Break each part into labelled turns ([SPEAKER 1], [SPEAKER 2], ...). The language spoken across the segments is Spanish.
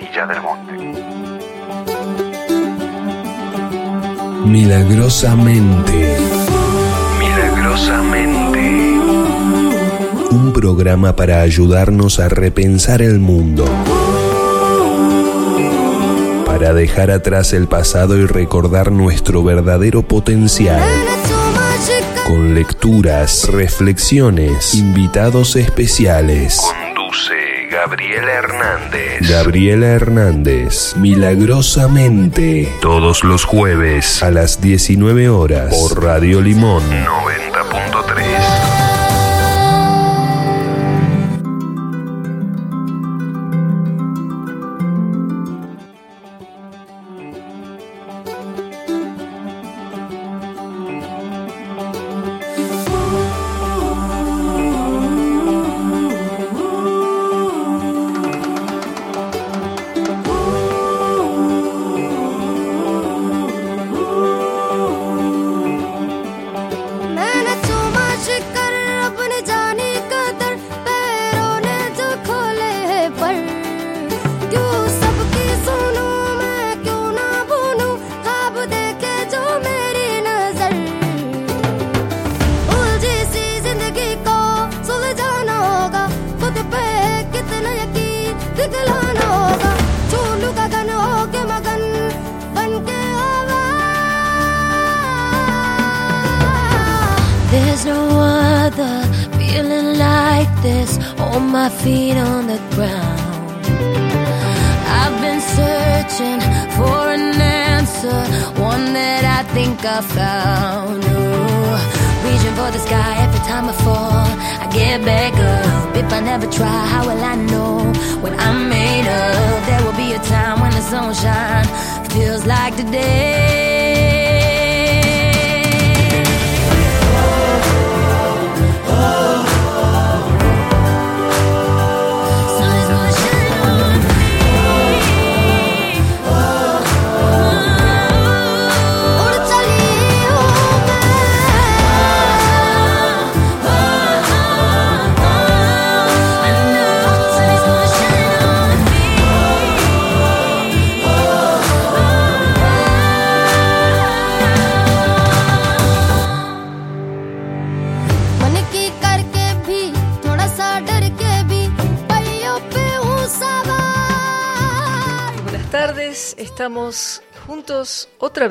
[SPEAKER 1] Capilla del Monte.
[SPEAKER 2] Milagrosamente.
[SPEAKER 1] Milagrosamente.
[SPEAKER 2] Un programa para ayudarnos a repensar el mundo. Para dejar atrás el pasado y recordar nuestro verdadero potencial. Con lecturas, reflexiones, invitados especiales.
[SPEAKER 1] Gabriela Hernández.
[SPEAKER 2] Gabriela Hernández, milagrosamente, todos los jueves a las 19 horas por Radio Limón
[SPEAKER 1] 90.3.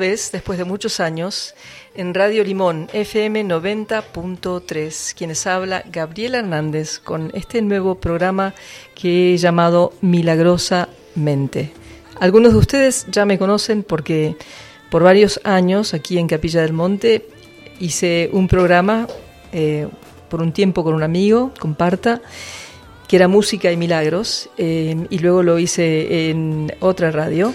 [SPEAKER 3] vez después de muchos años en Radio Limón FM 90.3. Quienes habla Gabriela Hernández con este nuevo programa que he llamado Milagrosamente. Algunos de ustedes ya me conocen porque por varios años aquí en Capilla del Monte hice un programa eh, por un tiempo con un amigo, con Parta, que era música y milagros, eh, y luego lo hice en otra radio.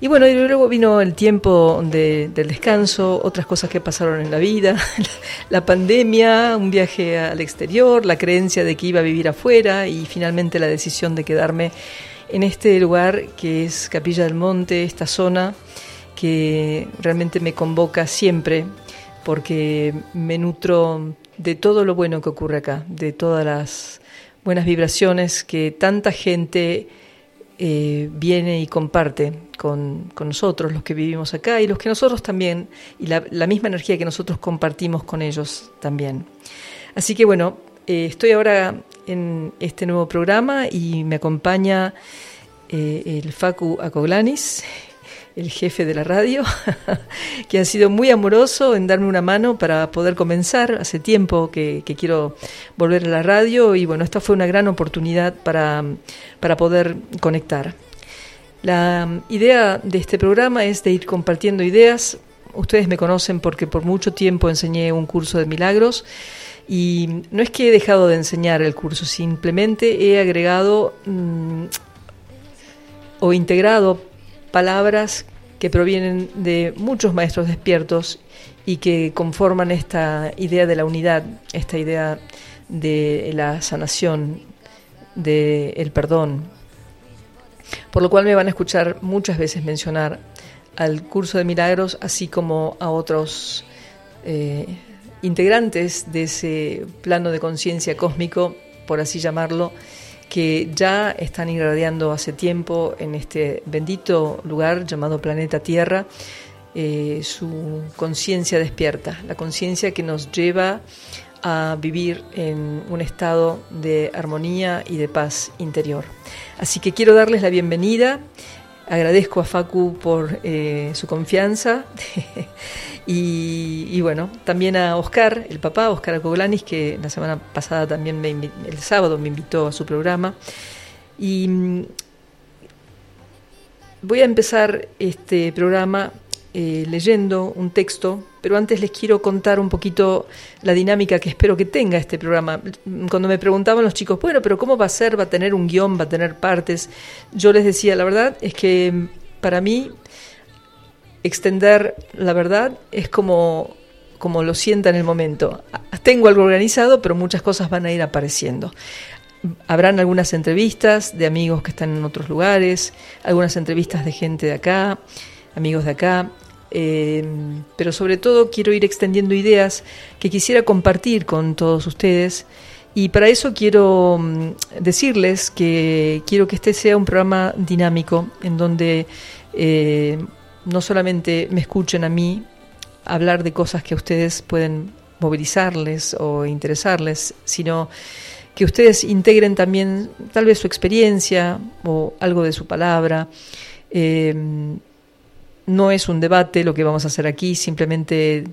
[SPEAKER 3] Y bueno, y luego vino el tiempo de- del descanso, otras cosas que pasaron en la vida, la pandemia, un viaje al exterior, la creencia de que iba a vivir afuera y finalmente la decisión de quedarme en este lugar que es Capilla del Monte, esta zona que realmente me convoca siempre porque me nutro de todo lo bueno que ocurre acá, de todas las buenas vibraciones que tanta gente eh, viene y comparte con, con nosotros, los que vivimos acá, y los que nosotros también, y la, la misma energía que nosotros compartimos con ellos también. Así que bueno, eh, estoy ahora en este nuevo programa y me acompaña eh, el Facu Acoglanis, el jefe de la radio, que ha sido muy amoroso en darme una mano para poder comenzar. Hace tiempo que, quiero volver a la radio y bueno, esta fue una gran oportunidad para, para poder conectar. La mm, idea de este programa es de ir compartiendo ideas. Ustedes me conocen porque por mucho tiempo enseñé un curso de milagros y no es que he dejado de enseñar el curso, simplemente he agregado mm, o integrado palabras que provienen de muchos maestros despiertos y que conforman esta idea de la unidad, esta idea de la sanación, del perdón. Por lo cual me van a escuchar muchas veces mencionar al curso de milagros, así como a otros eh, integrantes de ese plano de conciencia cósmico, por así llamarlo, que ya están irradiando hace tiempo en este bendito lugar llamado planeta Tierra eh, su conciencia despierta, la conciencia que nos lleva a vivir en un estado de armonía y de paz interior. Así que quiero darles la bienvenida, agradezco a Facu por eh, su confianza y, bueno, también a Oscar, el papá, Oscar Acoglanis, que la semana pasada también, me el sábado me invitó a su programa. Y mm, voy a empezar este programa eh, leyendo un texto, pero antes les quiero contar un poquito la dinámica que espero que tenga este programa. Cuando me preguntaban los chicos, bueno, pero ¿cómo va a ser? ¿Va a tener un guion? ¿Va a tener partes? Yo les decía, la verdad es que para mí extender la verdad es como, como lo sienta en el momento. Tengo algo organizado, pero muchas cosas van a ir apareciendo. Habrán algunas entrevistas de amigos que están en otros lugares, algunas entrevistas de gente de acá, amigos de acá, eh, pero sobre todo quiero ir extendiendo ideas que quisiera compartir con todos ustedes. Y para eso quiero mm, decirles que quiero que este sea un programa dinámico en donde eh, no solamente me escuchen a mí hablar de cosas que a ustedes pueden movilizarles o interesarles, sino que ustedes integren también tal vez su experiencia o algo de su palabra. Eh, no es un debate lo que vamos a hacer aquí, simplemente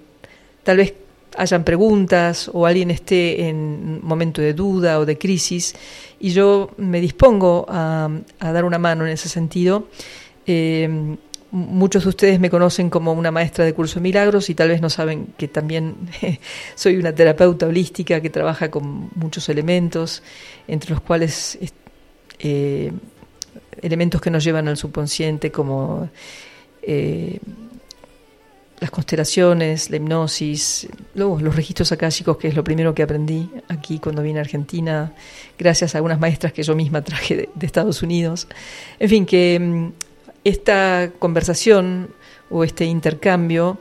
[SPEAKER 3] tal vez hayan preguntas o alguien esté en momento de duda o de crisis y yo me dispongo a, dar una mano en ese sentido. Eh, muchos de ustedes me conocen como una maestra de curso de milagros y tal vez no saben que también soy una terapeuta holística que trabaja con muchos elementos, entre los cuales eh, elementos que nos llevan al subconsciente como eh, las constelaciones, la hipnosis, luego los registros akáshicos, que es lo primero que aprendí aquí cuando vine a Argentina, gracias a algunas maestras que yo misma traje de, Estados Unidos. En fin, que mm, esta conversación o este intercambio,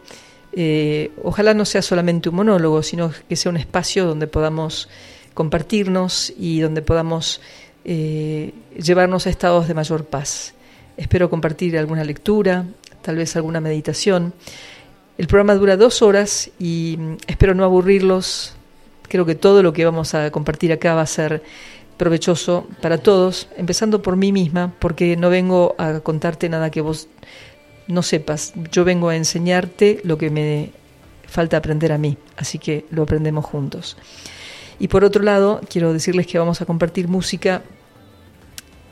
[SPEAKER 3] eh, ojalá no sea solamente un monólogo, sino que sea un espacio donde podamos compartirnos y donde podamos eh, llevarnos a estados de mayor paz. Espero compartir alguna lectura, tal vez alguna meditación. El programa dura dos horas y mm, espero no aburrirlos. Creo que todo lo que vamos a compartir acá va a ser provechoso para todos, empezando por mí misma, porque no vengo a contarte nada que vos no sepas. Yo vengo a enseñarte lo que me falta aprender a mí, así que lo aprendemos juntos. Y por otro lado, quiero decirles que vamos a compartir música,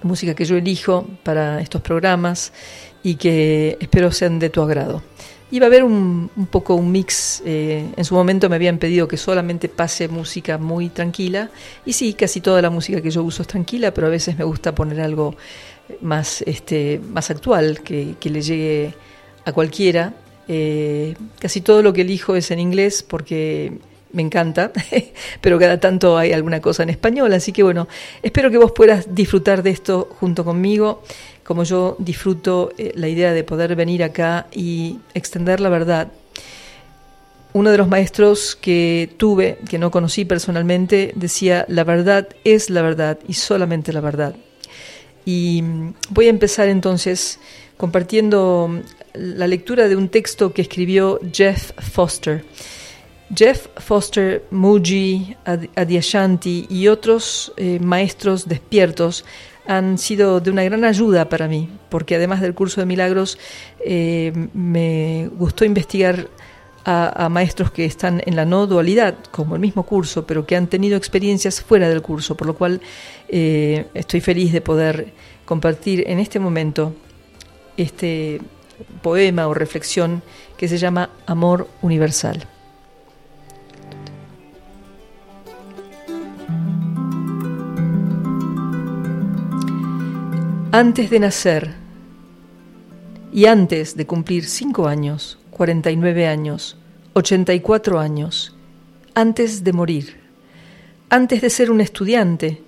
[SPEAKER 3] música que yo elijo para estos programas y que espero sean de tu agrado. Iba a haber un, poco un mix, eh, en su momento me habían pedido que solamente pase música muy tranquila, y sí, casi toda la música que yo uso es tranquila, pero a veces me gusta poner algo más, este, más actual, que, que le llegue a cualquiera. Eh, casi todo lo que elijo es en inglés porque me encanta, pero cada tanto hay alguna cosa en español, así que bueno, espero que vos puedas disfrutar de esto junto conmigo como yo disfruto eh, la idea de poder venir acá y extender la verdad. Uno de los maestros que tuve, que no conocí personalmente, decía, la verdad es la verdad y solamente la verdad. Y mm, voy a empezar entonces compartiendo mm, la lectura de un texto que escribió Jeff Foster. Jeff Foster, Muji, Adyashanti y otros eh, maestros despiertos han sido de una gran ayuda para mí, porque además del curso de milagros eh, me gustó investigar a, maestros que están en la no dualidad, como el mismo curso, pero que han tenido experiencias fuera del curso, por lo cual eh, estoy feliz de poder compartir en este momento este poema o reflexión que se llama Amor Universal. Antes de nacer y antes de cumplir 5 años, 49 años, 84 años, antes de morir, antes de ser un estudiante,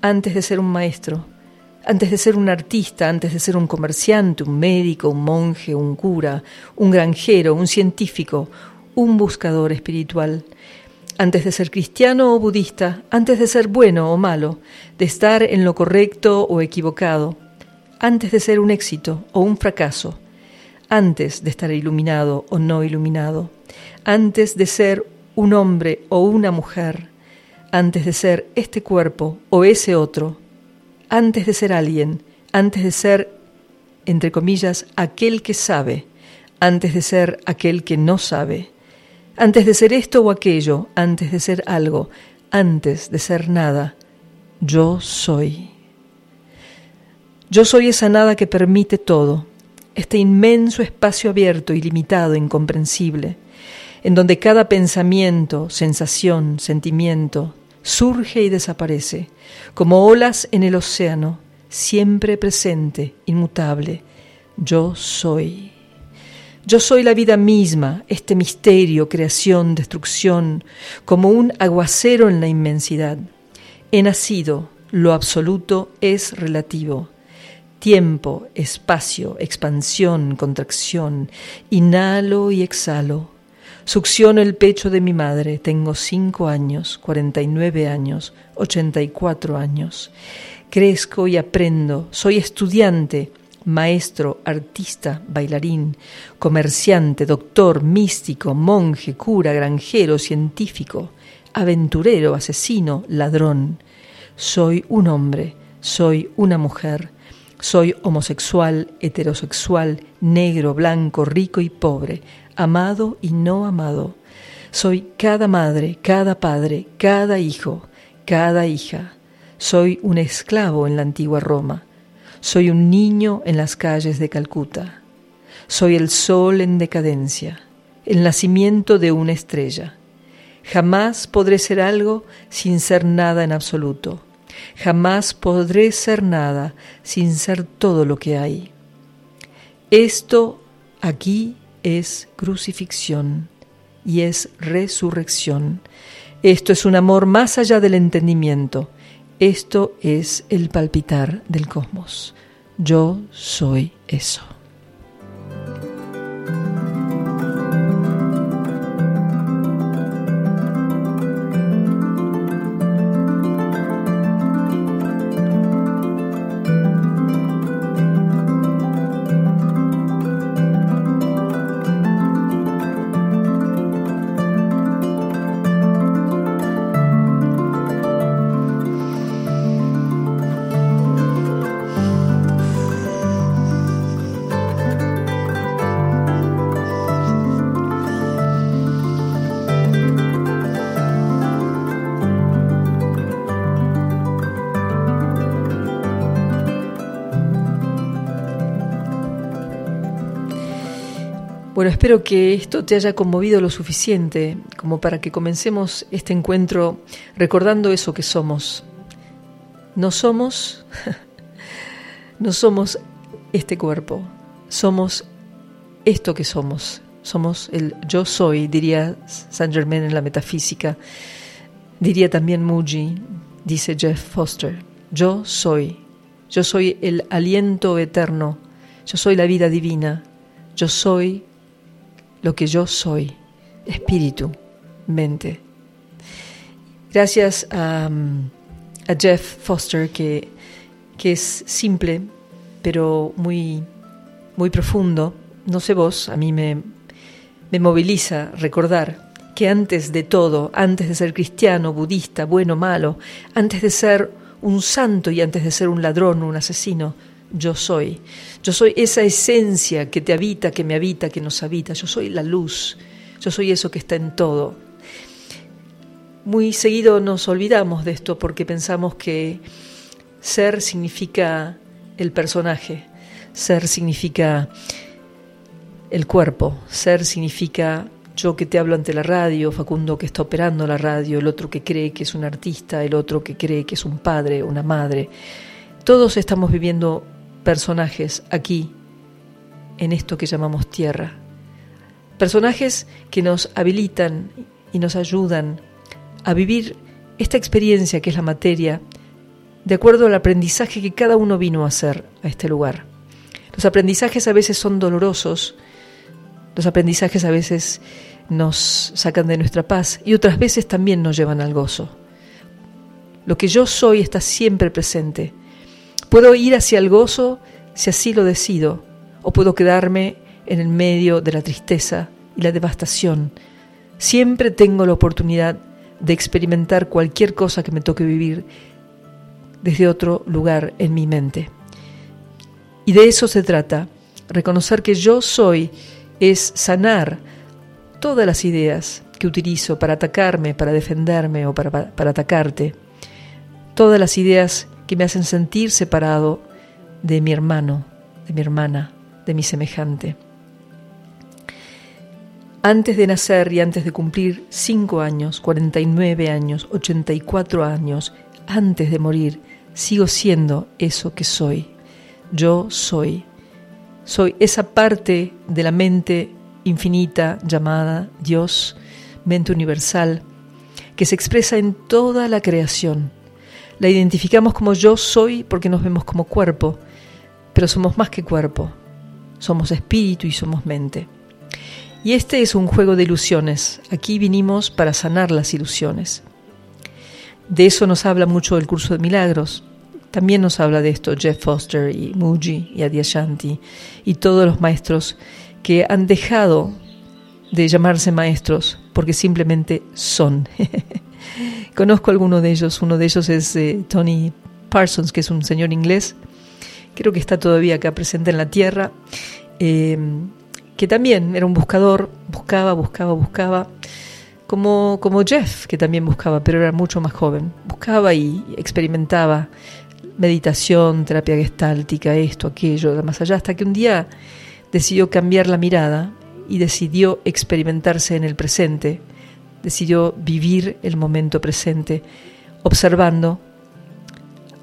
[SPEAKER 3] antes de ser un maestro, antes de ser un artista, antes de ser un comerciante, un médico, un monje, un cura, un granjero, un científico, un buscador espiritual, antes de ser cristiano o budista, antes de ser bueno o malo, de estar en lo correcto o equivocado, antes de ser un éxito o un fracaso, antes de estar iluminado o no iluminado, antes de ser un hombre o una mujer, antes de ser este cuerpo o ese otro, antes de ser alguien, antes de ser, entre comillas, aquel que sabe, antes de ser aquel que no sabe, antes de ser esto o aquello, antes de ser algo, antes de ser nada, yo soy. Yo soy esa nada que permite todo, este inmenso espacio abierto, ilimitado, incomprensible, en donde cada pensamiento, sensación, sentimiento surge y desaparece, como olas en el océano, siempre presente, inmutable. Yo soy. Yo soy la vida misma, este misterio, creación, destrucción, como un aguacero en la inmensidad. He nacido, lo absoluto es relativo. Tiempo, espacio, expansión, contracción, inhalo y exhalo. Succiono el pecho de mi madre, tengo cinco años, cuarenta y nueve años, ochenta y cuatro años. Crezco y aprendo, soy estudiante, maestro, artista, bailarín, comerciante, doctor, místico, monje, cura, granjero, científico, aventurero, asesino, ladrón. Soy un hombre, soy una mujer, soy homosexual, heterosexual, negro, blanco, rico y pobre, amado y no amado. Soy cada madre, cada padre, cada hijo, cada hija. Soy un esclavo en la antigua Roma. Soy un niño en las calles de Calcuta. Soy el sol en decadencia, el nacimiento de una estrella. Jamás podré ser algo sin ser nada en absoluto. Jamás podré ser nada sin ser todo lo que hay. Esto aquí es crucifixión y es resurrección. Esto es un amor más allá del entendimiento. Esto es el palpitar del cosmos. Yo soy eso. Espero que esto te haya conmovido lo suficiente como para que comencemos este encuentro recordando eso que somos. No somos, no somos este cuerpo, somos esto que somos. Somos el yo soy, diría Saint Germain en la metafísica, diría también Muji, dice Jeff Foster. Yo soy, yo soy el aliento eterno, yo soy la vida divina, yo soy lo que yo soy, espíritu, mente. Gracias a, Jeff Foster, que, que, es simple, pero muy, muy profundo. No sé vos, a mí me, me moviliza recordar que antes de todo, antes de ser cristiano, budista, bueno, malo, antes de ser un santo y antes de ser un ladrón, un asesino, yo soy. Yo soy esa esencia que te habita, que me habita, que nos habita. Yo soy la luz. Yo soy eso que está en todo. Muy seguido nos olvidamos de esto porque pensamos que ser significa el personaje, ser significa el cuerpo, ser significa yo que te hablo ante la radio, Facundo que está operando la radio, el otro que cree que es un artista, el otro que cree que es un padre, una madre. Todos estamos viviendo personajes aquí, en esto que llamamos tierra. Personajes que nos habilitan y nos ayudan a vivir esta experiencia que es la materia, de acuerdo al aprendizaje que cada uno vino a hacer a este lugar. Los aprendizajes a veces son dolorosos, los aprendizajes a veces nos sacan de nuestra paz y otras veces también nos llevan al gozo. Lo que yo soy está siempre presente. Puedo ir hacia el gozo si así lo decido, o puedo quedarme en el medio de la tristeza y la devastación. Siempre tengo la oportunidad de experimentar cualquier cosa que me toque vivir desde otro lugar en mi mente. Y de eso se trata, reconocer que yo soy es sanar todas las ideas que utilizo para atacarme, para defenderme o para, para, atacarte, todas las ideas que me hacen sentir separado de mi hermano, de mi hermana, de mi semejante. Antes de nacer y antes de cumplir 5 años, 49 años, 84 años, antes de morir, sigo siendo eso que soy. Yo soy. Soy esa parte de la mente infinita llamada Dios, mente universal, que se expresa en toda la creación. La identificamos como yo soy porque nos vemos como cuerpo, pero somos más que cuerpo, somos espíritu y somos mente. Y este es un juego de ilusiones. Aquí vinimos para sanar las ilusiones. De eso nos habla mucho el curso de milagros. También nos habla de esto Jeff Foster y Muji y Adyashanti y todos los maestros que han dejado de llamarse maestros porque simplemente son. Conozco alguno de ellos, uno de ellos es eh, Tony Parsons, que es un señor inglés, creo que está todavía acá presente en la tierra, em, que también era un buscador, buscaba, buscaba, buscaba, como, como Jeff, que también buscaba, pero era mucho más joven, buscaba y experimentaba meditación, terapia gestáltica, esto, aquello, más allá, hasta que un día decidió cambiar la mirada y decidió experimentarse en el presente, decidió vivir el momento presente, observando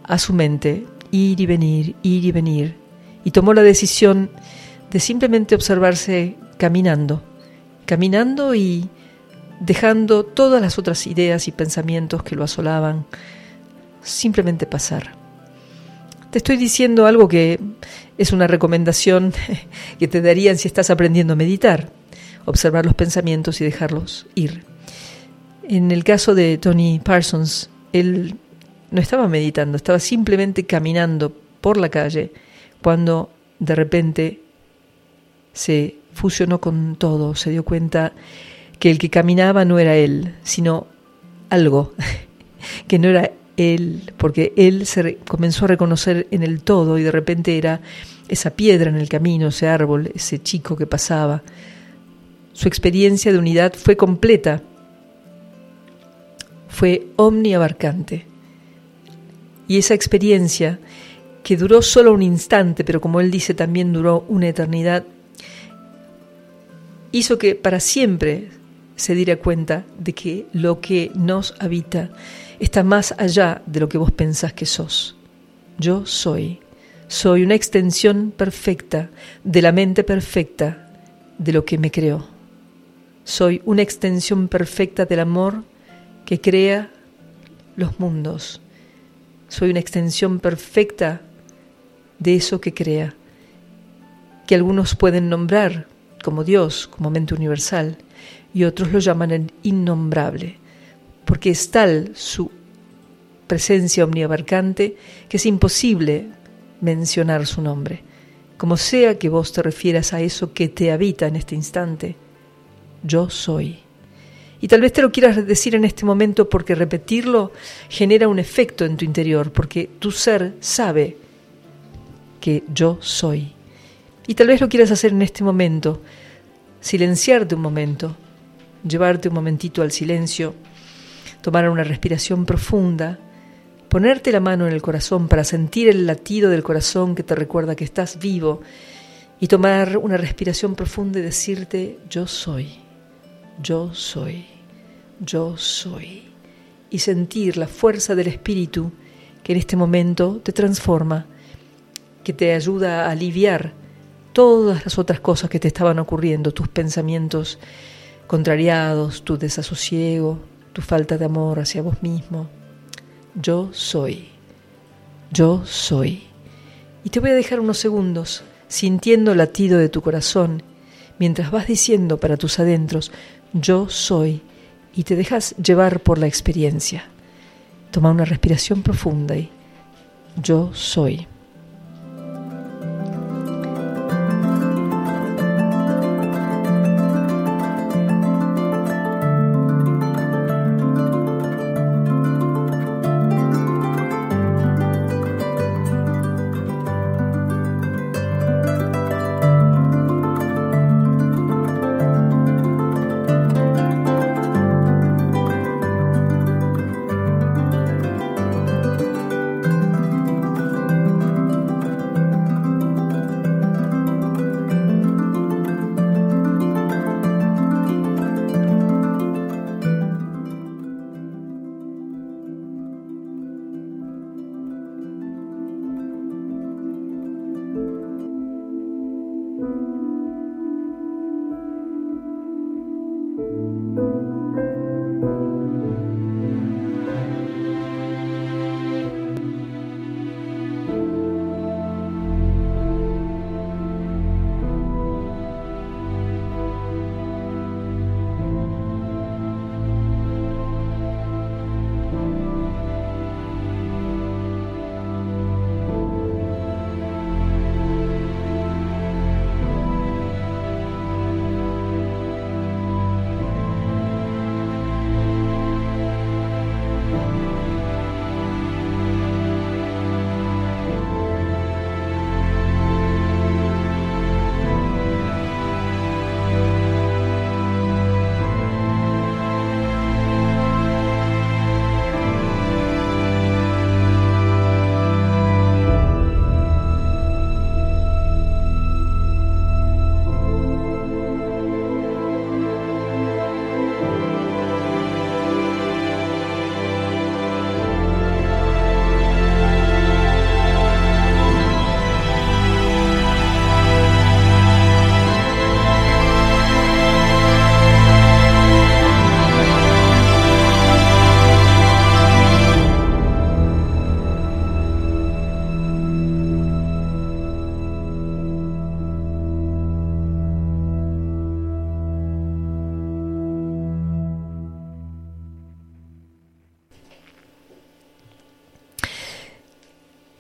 [SPEAKER 3] a su mente ir y venir, ir y venir, y tomó la decisión de simplemente observarse caminando, caminando y dejando todas las otras ideas y pensamientos que lo asolaban, simplemente pasar. Te estoy diciendo algo que es una recomendación que te darían si estás aprendiendo a meditar, observar los pensamientos y dejarlos ir. En el caso de Tony Parsons, él no estaba meditando, estaba simplemente caminando por la calle cuando de repente se fusionó con todo, se dio cuenta que el que caminaba no era él, sino algo, que no era él, porque él se comenzó a reconocer en el todo y de repente era esa piedra en el camino, ese árbol, ese chico que pasaba. Su experiencia de unidad fue completa, fue omniabarcante. Y esa experiencia, que duró solo un instante, pero como él dice también duró una eternidad, hizo que para siempre se diera cuenta de que lo que nos habita está más allá de lo que vos pensás que sos. Yo soy. Soy una extensión perfecta de la mente perfecta de lo que me creó. Soy una extensión perfecta del amor que crea los mundos. Soy una extensión perfecta de eso que crea, que algunos pueden nombrar como Dios, como mente universal, y otros lo llaman el innombrable porque es tal su presencia omniabarcante que es imposible mencionar su nombre. Como sea que vos te refieras a eso que te habita en este instante, yo soy. Y tal vez te lo quieras decir en este momento porque repetirlo genera un efecto en tu interior, porque tu ser sabe que yo soy. Y tal vez lo quieras hacer en este momento, silenciarte un momento, llevarte un momentito al silencio tomar una respiración profunda, ponerte la mano en el corazón para sentir el latido del corazón que te recuerda que estás vivo y tomar una respiración profunda y decirte yo soy, yo soy, yo soy y sentir la fuerza del espíritu que en este momento te transforma, que te ayuda a aliviar todas las otras cosas que te estaban ocurriendo, tus pensamientos contrariados, tu desasosiego, tu falta de amor hacia vos mismo. Yo soy, yo soy. Y te voy a dejar unos segundos sintiendo el latido de tu corazón, mientras vas diciendo para tus adentros, yo soy, y te dejas llevar por la experiencia. Toma una respiración profunda y yo soy.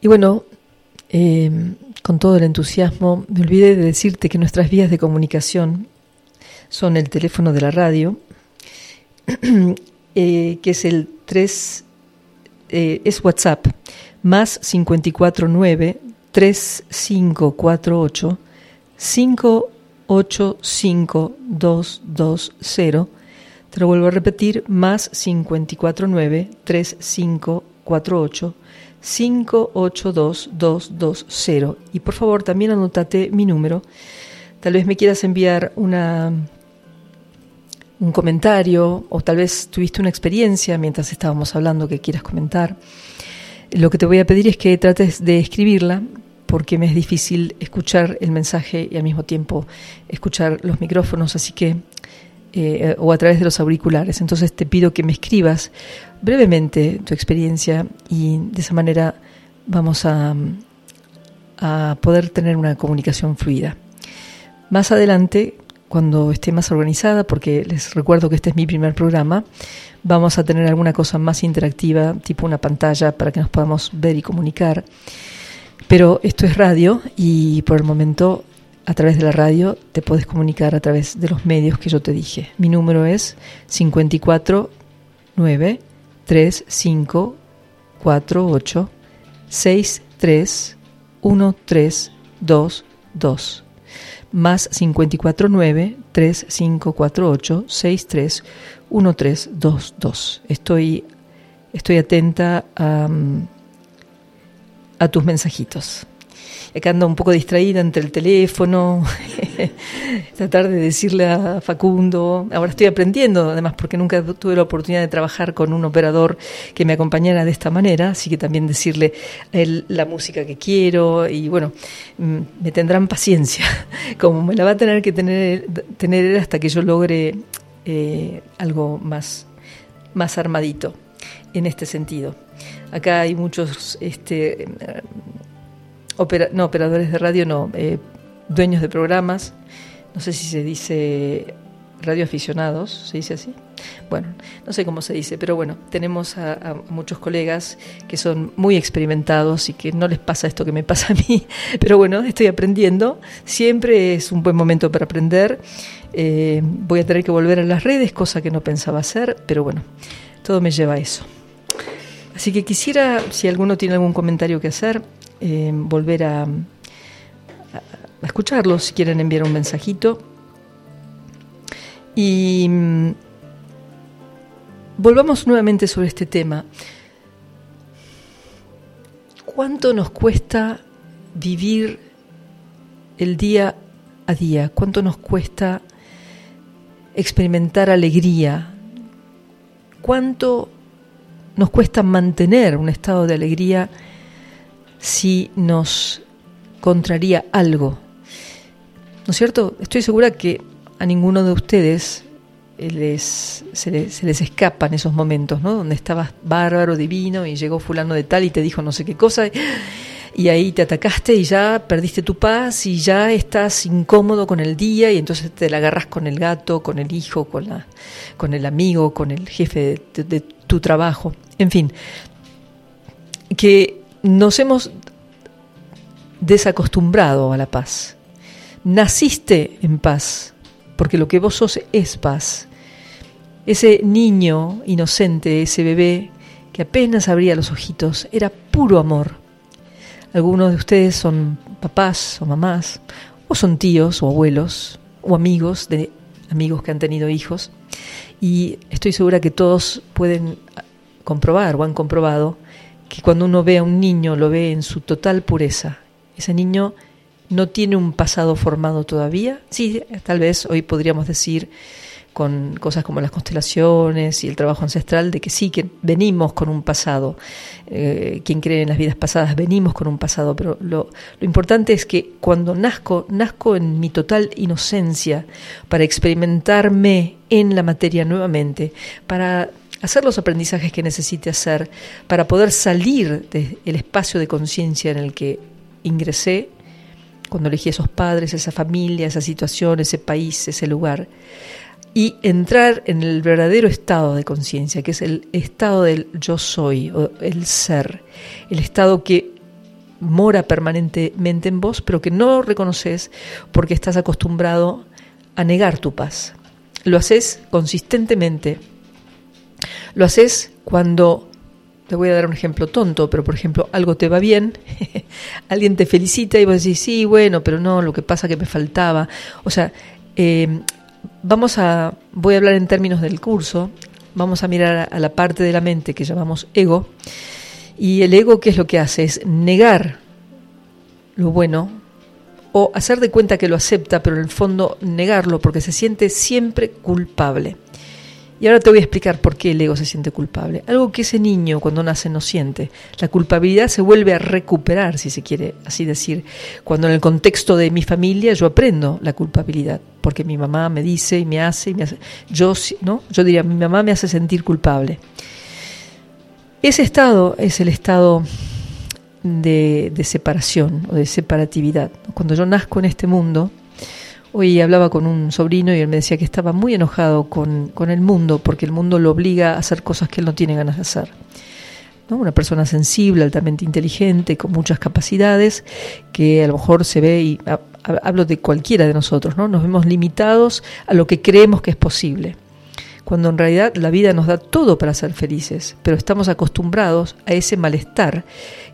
[SPEAKER 3] Y bueno, eh, con todo el entusiasmo, me olvidé de decirte que nuestras vías de comunicación son el teléfono de la radio, eh, que es el 3, eh, es WhatsApp, más 549 3548 585220. Te lo vuelvo a repetir, más 549 3548 582220. Y por favor también anótate mi número. Tal vez me quieras enviar una, un comentario o tal vez tuviste una experiencia mientras estábamos hablando que quieras comentar. Lo que te voy a pedir es que trates de escribirla porque me es difícil escuchar el mensaje y al mismo tiempo escuchar los micrófonos, así que eh, o a través de los auriculares. Entonces te pido que me escribas brevemente tu experiencia y de esa manera vamos a, poder tener una comunicación fluida. Más adelante, cuando esté más organizada, porque les recuerdo que este es mi primer programa, vamos a tener alguna cosa más interactiva, tipo una pantalla para que nos podamos ver y comunicar. Pero esto es radio y por el momento a través de la radio te puedes comunicar a través de los medios que yo te dije. Mi número es 54 9 3 5 4 8 6 3 1 3 2 2 más 54 9 3 5 4 8 6 3 1 3 2 2 estoy estoy atenta a, a tus mensajitos acá ando un poco distraída entre el teléfono, tratar de decirle a Facundo, ahora estoy aprendiendo, además porque nunca tuve la oportunidad de trabajar con un operador que me acompañara de esta manera, así que también decirle a él la música que quiero y bueno, mm, me tendrán paciencia, como me la va a tener que tener, tener él hasta que yo logre eh, algo más, más armadito en este sentido. Acá hay muchos este, no, operadores de radio no, eh, dueños de programas no sé si se dice radioaficionados, ¿se dice así? Bueno, no sé cómo se dice, pero bueno, tenemos a, muchos colegas que son muy experimentados y que no les pasa esto que me pasa a mí, pero bueno, estoy aprendiendo, siempre es un buen momento para aprender, eh, voy a tener que volver a las redes, cosa que no pensaba hacer, pero bueno, todo me lleva a eso. Así que quisiera, si alguno tiene algún comentario que hacer, eh, volver a, a, a escucharlo, si quieren enviar un mensajito. Y mm, volvamos nuevamente sobre este tema. ¿Cuánto nos cuesta vivir el día a día? ¿Cuánto nos cuesta experimentar alegría? ¿Cuánto nos cuesta mantener un estado de alegría si nos contraría algo? ¿No es cierto? Estoy segura que a ninguno de ustedes les, se, les, se, les, escapan esos momentos, ¿no? Donde estabas bárbaro, divino, y llegó fulano de tal y te dijo no sé qué cosa, y ahí te atacaste y ya perdiste tu paz y ya estás incómodo con el día y entonces te la agarras con el gato, con el hijo, con, la, con el amigo, con el jefe de, de, de tu trabajo, en fin, que nos hemos desacostumbrado a la paz. Naciste en paz, porque lo que vos sos es paz. Ese niño inocente, ese bebé que apenas abría los ojitos, era puro amor. Algunos de ustedes son papás o mamás, o son tíos o abuelos, o amigos de amigos que han tenido hijos, y estoy segura que todos pueden comprobar o han comprobado que cuando uno ve a un niño lo ve en su total pureza. Ese niño no tiene un pasado formado todavía. Sí, tal vez hoy podríamos decir con cosas como las constelaciones y el trabajo ancestral, de que sí, que venimos con un pasado. Eh, quien cree en las vidas pasadas, venimos con un pasado, pero lo, lo, importante es que cuando nazco, nazco en mi total inocencia para experimentarme en la materia nuevamente, para hacer los aprendizajes que necesite hacer, para poder salir del espacio de conciencia en el que ingresé cuando elegí esos padres, esa familia, esa situación, ese país, ese lugar, y entrar en el verdadero estado de conciencia, que es el estado del yo soy, o el ser, el estado que mora permanentemente en vos, pero que no reconoces porque estás acostumbrado a negar tu paz. Lo haces consistentemente. Lo haces cuando te voy a dar un ejemplo tonto, pero por ejemplo, algo te va bien, alguien te felicita y vos decís, sí, bueno, pero no, lo que pasa que me faltaba. O sea, eh, vamos a, voy a hablar en términos del curso, vamos a mirar a la parte de la mente que llamamos ego, y el ego, ¿qué es lo que hace? Es negar lo bueno o hacer de cuenta que lo acepta, pero en el fondo negarlo porque se siente siempre culpable. Y ahora te voy a explicar por qué el ego se siente culpable. Algo que ese niño cuando nace no siente. La culpabilidad se vuelve a recuperar, si se quiere así decir, cuando en el contexto de mi familia yo aprendo la culpabilidad, porque mi mamá me dice y me hace. Yo, ¿no? Yo diría, mi mamá me hace sentir culpable. Ese estado es el estado de, de separación o de separatividad. Cuando yo nazco en este mundo, Hoy hablaba con un sobrino y él me decía que estaba muy enojado con, con, el mundo porque el mundo lo obliga a hacer cosas que él no tiene ganas de hacer. ¿no? Una persona sensible, altamente inteligente, con muchas capacidades, que a lo mejor se ve, y hablo de cualquiera de nosotros, ¿no? nos vemos limitados a lo que creemos que es posible cuando en realidad la vida nos da todo para ser felices, pero estamos acostumbrados a ese malestar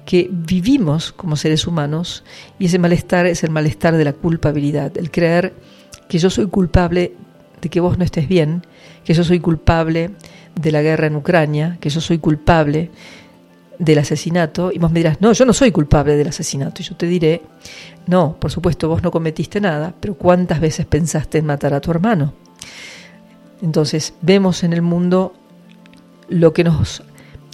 [SPEAKER 3] que vivimos como seres humanos y ese malestar es el malestar de la culpabilidad, el creer que yo soy culpable de que vos no estés bien, que yo soy culpable de la guerra en Ucrania, que yo soy culpable del asesinato, y vos me dirás, no, yo no soy culpable del asesinato, y yo te diré, no, por supuesto, vos no cometiste nada, pero ¿cuántas veces pensaste en matar a tu hermano? Entonces vemos en el mundo lo que nos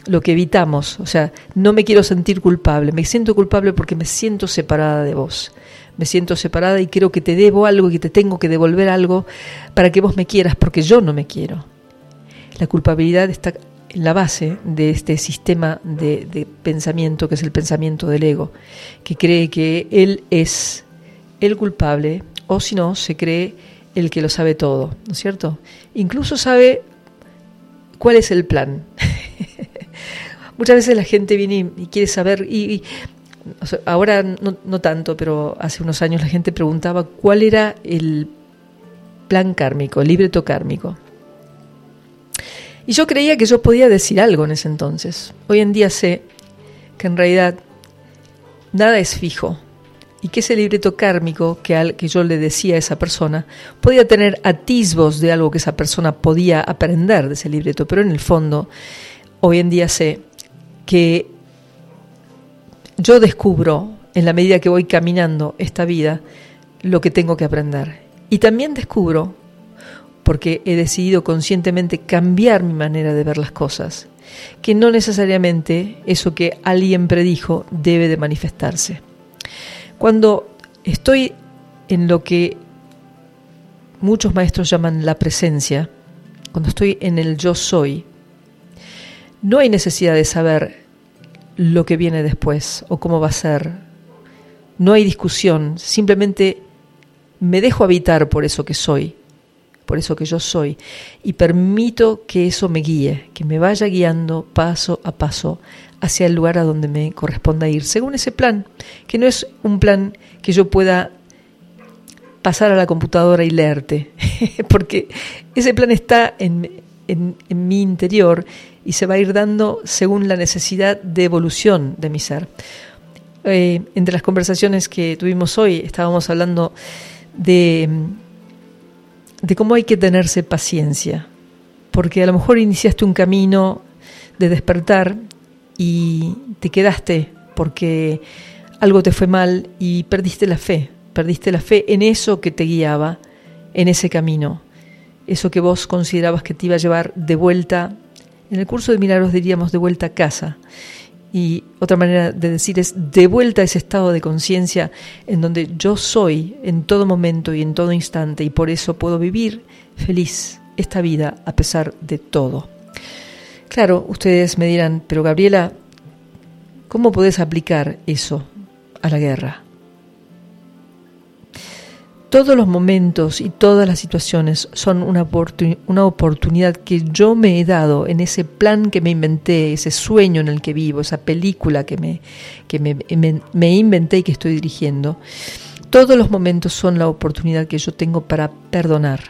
[SPEAKER 3] lo que evitamos, o sea, no me quiero sentir culpable, me siento culpable porque me siento separada de vos. Me siento separada y creo que te debo algo y que te tengo que devolver algo para que vos me quieras porque yo no me quiero. La culpabilidad está en la base de este sistema de, de pensamiento que es el pensamiento del ego, que cree que él es el culpable o si no, se cree el que lo sabe todo, ¿no es cierto? Incluso sabe cuál es el plan. Muchas veces la gente viene y, quiere saber, y, ahora no, tanto, pero hace unos años la gente preguntaba cuál era el plan kármico, el libreto kármico. Y yo creía que yo podía decir algo en ese entonces. Hoy en día sé que en realidad nada es fijo y que ese libreto kármico que, al, que yo le decía a esa persona podía tener atisbos de algo que esa persona podía aprender de ese libreto, pero en el fondo hoy en día sé que yo descubro en la medida que voy caminando esta vida lo que tengo que aprender. Y también descubro, porque he decidido conscientemente cambiar mi manera de ver las cosas, que no necesariamente eso que alguien predijo debe de manifestarse. Cuando estoy en lo que muchos maestros llaman la presencia, cuando estoy en el yo soy, no hay necesidad de saber lo que viene después o cómo va a ser. No hay discusión, simplemente me dejo habitar por eso que soy, por eso que yo soy, y permito que eso me guíe, que me vaya guiando paso a paso hacia el lugar a donde me corresponda ir, según ese plan, que no es un plan que yo pueda pasar a la computadora y leerte, porque ese plan está en, en, mi interior y se va a ir dando según la necesidad de evolución de mi ser. Eh, entre las conversaciones que tuvimos hoy estábamos hablando de, de cómo hay que tenerse paciencia, porque a lo mejor iniciaste un camino de despertar y te quedaste porque algo te fue mal y perdiste la fe, perdiste la fe en eso que te guiaba, en ese camino, eso que vos considerabas que te iba a llevar de vuelta, en el curso de milagros diríamos de vuelta a casa. Y otra manera de decir es de vuelta a ese estado de conciencia en donde yo soy en todo momento y en todo instante y por eso puedo vivir feliz esta vida a pesar de todo. Claro, ustedes me dirán, pero Gabriela, ¿cómo podés aplicar eso a la guerra? Todos los momentos y todas las situaciones son una, oportunidad que yo me he dado en ese plan que me inventé, ese sueño en el que vivo, esa película que me, que me inventé y que estoy dirigiendo. Todos los momentos son la oportunidad que yo tengo para perdonar.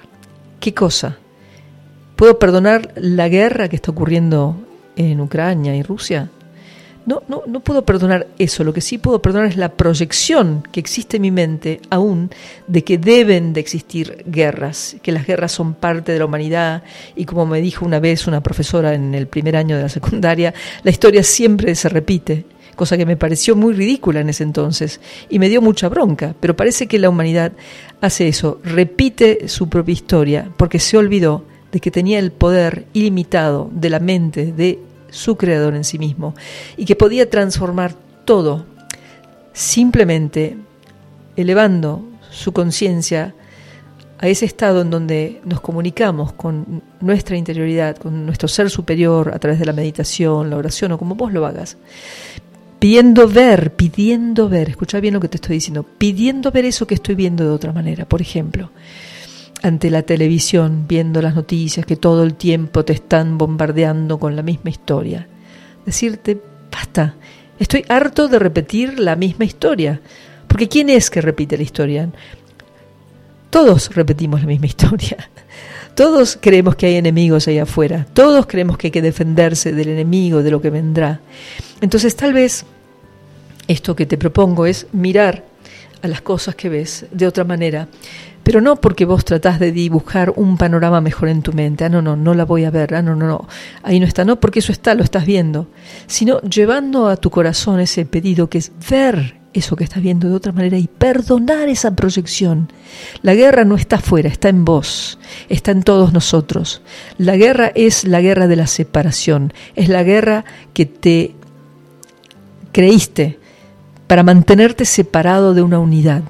[SPEAKER 3] ¿Qué cosa? ¿Puedo perdonar la guerra que está ocurriendo en Ucrania y Rusia? No, no, no puedo perdonar eso. Lo que sí puedo perdonar es la proyección que existe en mi mente aún de que deben de existir guerras, que las guerras son parte de la humanidad y como me dijo una vez una profesora en el primer año de la secundaria, la historia siempre se repite cosa que me pareció muy ridícula en ese entonces y me dio mucha bronca, pero parece que la humanidad hace eso, repite su propia historia porque se olvidó de que tenía el poder ilimitado de la mente de su creador en sí mismo y que podía transformar todo simplemente elevando su conciencia a ese estado en donde nos comunicamos con nuestra interioridad, con nuestro ser superior a través de la meditación, la oración o como vos lo hagas, pidiendo ver, pidiendo ver, escucha bien lo que te estoy diciendo, pidiendo ver eso que estoy viendo de otra manera, por ejemplo ante la televisión viendo las noticias que todo el tiempo te están bombardeando con la misma historia. Decirte, basta, estoy harto de repetir la misma historia. Porque ¿quién es que repite la historia? Todos repetimos la misma historia. Todos creemos que hay enemigos ahí afuera. Todos creemos que hay que defenderse del enemigo, de lo que vendrá. Entonces tal vez esto que te propongo es mirar a las cosas que ves de otra manera pero no porque vos tratás de dibujar un panorama mejor en tu mente, ah, no, no, no la voy a ver, ah, no, no, no, ahí no está, no, porque eso está, lo estás viendo, sino llevando a tu corazón ese pedido que es ver eso que estás viendo de otra manera y perdonar esa proyección. La guerra no está afuera, está en vos, está en todos nosotros. La guerra es la guerra de la separación, es la guerra que te creíste para mantenerte separado de una unidad.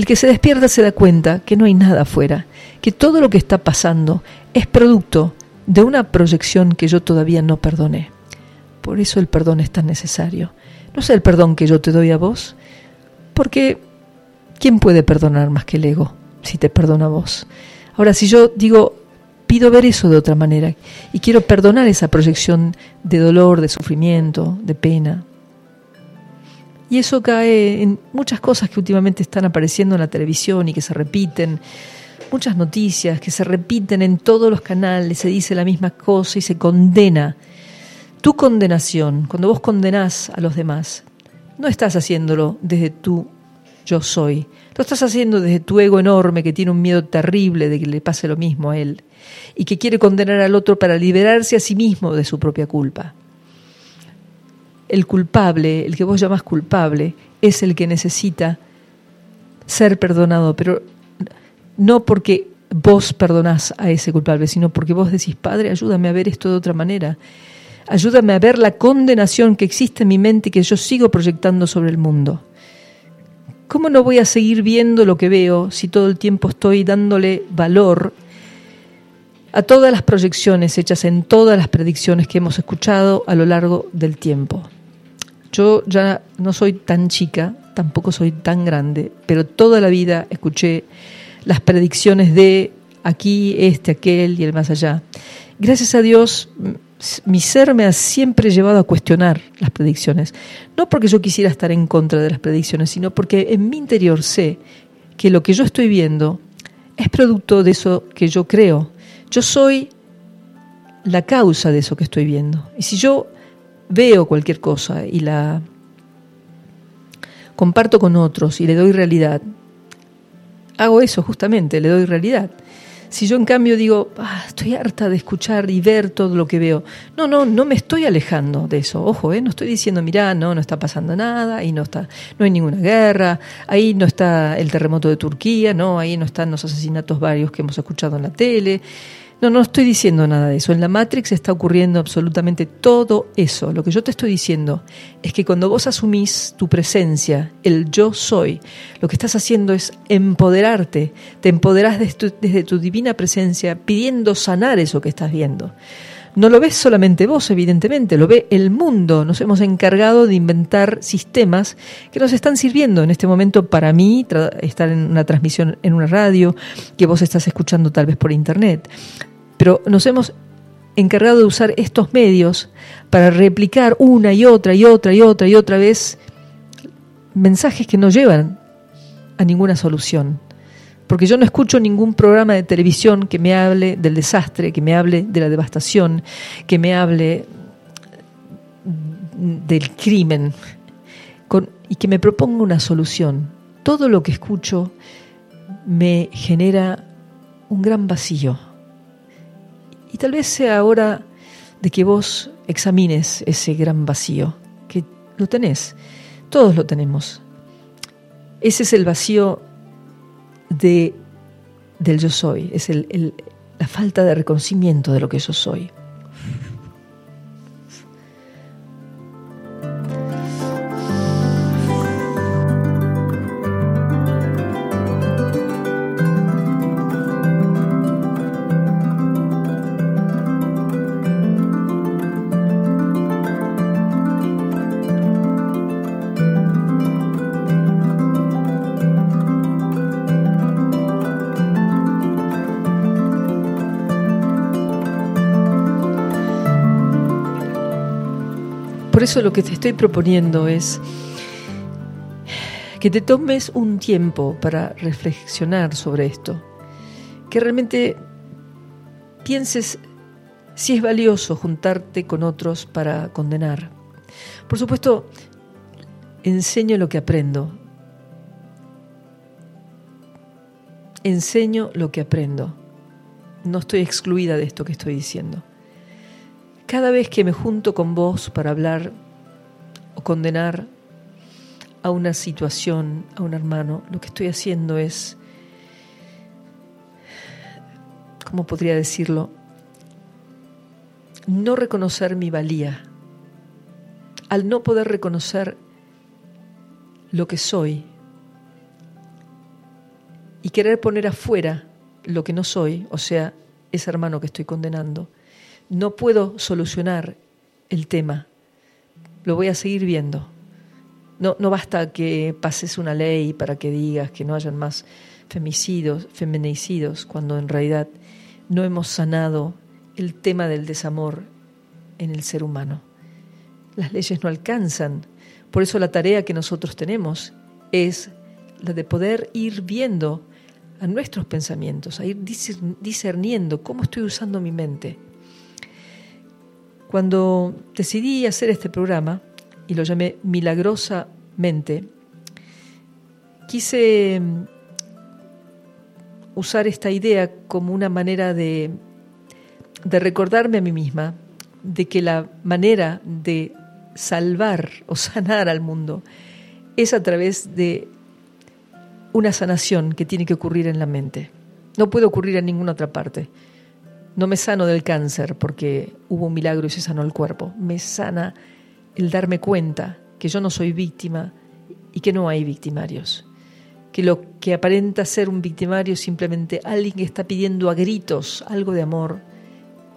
[SPEAKER 3] El que se despierta se da cuenta que no hay nada afuera, que todo lo que está pasando es producto de una proyección que yo todavía no perdoné. Por eso el perdón es tan necesario. No es el perdón que yo te doy a vos, porque ¿Quién puede perdonar más que el ego si te perdona vos? Ahora, si yo digo, pido ver eso de otra manera y quiero perdonar esa proyección de dolor, de sufrimiento, de pena. Y eso cae en muchas cosas que últimamente están apareciendo en la televisión y que se repiten, muchas noticias que se repiten en todos los canales, se dice la misma cosa y se condena. Tu condenación, cuando vos condenás a los demás, no estás haciéndolo desde tu yo soy, lo estás haciendo desde tu ego enorme que tiene un miedo terrible de que le pase lo mismo a él y que quiere condenar al otro para liberarse a sí mismo de su propia culpa. El culpable, el que vos llamás culpable, es el que necesita ser perdonado, pero no porque vos perdonás a ese culpable, sino porque vos decís, Padre, ayúdame a ver esto de otra manera. Ayúdame a ver la condenación que existe en mi mente y que yo sigo proyectando sobre el mundo. ¿Cómo no voy a seguir viendo lo que veo si todo el tiempo estoy dándole valor a todas las proyecciones hechas en todas las predicciones que hemos escuchado a lo largo del tiempo? Yo ya no soy tan chica, tampoco soy tan grande, pero toda la vida escuché las predicciones de aquí, este, aquel y el más allá. Gracias a Dios, mi ser me ha siempre llevado a cuestionar las predicciones. No porque yo quisiera estar en contra de las predicciones, sino porque en mi interior sé que lo que yo estoy viendo es producto de eso que yo creo. Yo soy la causa de eso que estoy viendo. Y si yo veo cualquier cosa y la comparto con otros y le doy realidad, hago eso justamente, le doy realidad. Si yo en cambio digo, ah, estoy harta de escuchar y ver todo lo que veo, no, no, no me estoy alejando de eso. Ojo, ¿eh? no estoy diciendo, mirá, no, no está pasando nada, ahí no está, no hay ninguna guerra, ahí no está el terremoto de Turquía, no, ahí no están los asesinatos varios que hemos escuchado en la tele. No, no estoy diciendo nada de eso. En la Matrix está ocurriendo absolutamente todo eso. Lo que yo te estoy diciendo es que cuando vos asumís tu presencia, el yo soy, lo que estás haciendo es empoderarte. Te empoderás desde tu, divina presencia pidiendo sanar eso que estás viendo. No lo ves solamente vos, evidentemente, lo ve el mundo. Nos hemos encargado de inventar sistemas que nos están sirviendo en este momento para mí, estar en una transmisión en una radio, que vos estás escuchando tal vez por internet. Pero nos hemos encargado de usar estos medios para replicar una y otra y otra y otra y otra vez mensajes que no llevan a ninguna solución. Porque yo no escucho ningún programa de televisión que me hable del desastre, que me hable de la devastación, que me hable del crimen y que me proponga una solución. Todo lo que escucho me genera un gran vacío y tal vez sea hora de que vos examines ese gran vacío, que lo tenés, todos lo tenemos. Ese es el vacío de, del yo soy, es la falta de reconocimiento de lo que yo soy. Eso lo que te estoy proponiendo es que te tomes un tiempo para reflexionar sobre esto, que realmente pienses si es valioso juntarte con otros para condenar. Por supuesto, enseño lo que aprendo. Enseño lo que aprendo. No estoy excluida de esto que estoy diciendo. Cada vez que me junto con vos para hablar o condenar a una situación, a un hermano, lo que estoy haciendo es, ¿cómo podría decirlo? No reconocer mi valía. Al no poder reconocer lo que soy y querer poner afuera lo que no soy, o sea, ese hermano que estoy condenando, no puedo solucionar el tema, lo voy a seguir viendo. No, no basta que pases una ley para que digas que no hayan más femicidios, feminicidios, cuando en realidad no hemos sanado el tema del desamor en el ser humano. Las leyes no alcanzan. Por eso la tarea que nosotros tenemos es la de poder ir viendo a nuestros pensamientos, a ir discerniendo cómo estoy usando mi mente. Cuando decidí hacer este programa, y lo llamé Milagrosamente, quise mm, usar esta idea como una manera de, de recordarme a mí misma de que la manera de salvar o sanar al mundo es a través de una sanación que tiene que ocurrir en la mente. No puede ocurrir en ninguna otra parte. No me sano del cáncer porque hubo un milagro y se sanó el cuerpo. Me sana el darme cuenta que yo no soy víctima y que no hay victimarios. Que lo que aparenta ser un victimario es simplemente alguien que está pidiendo a gritos algo de amor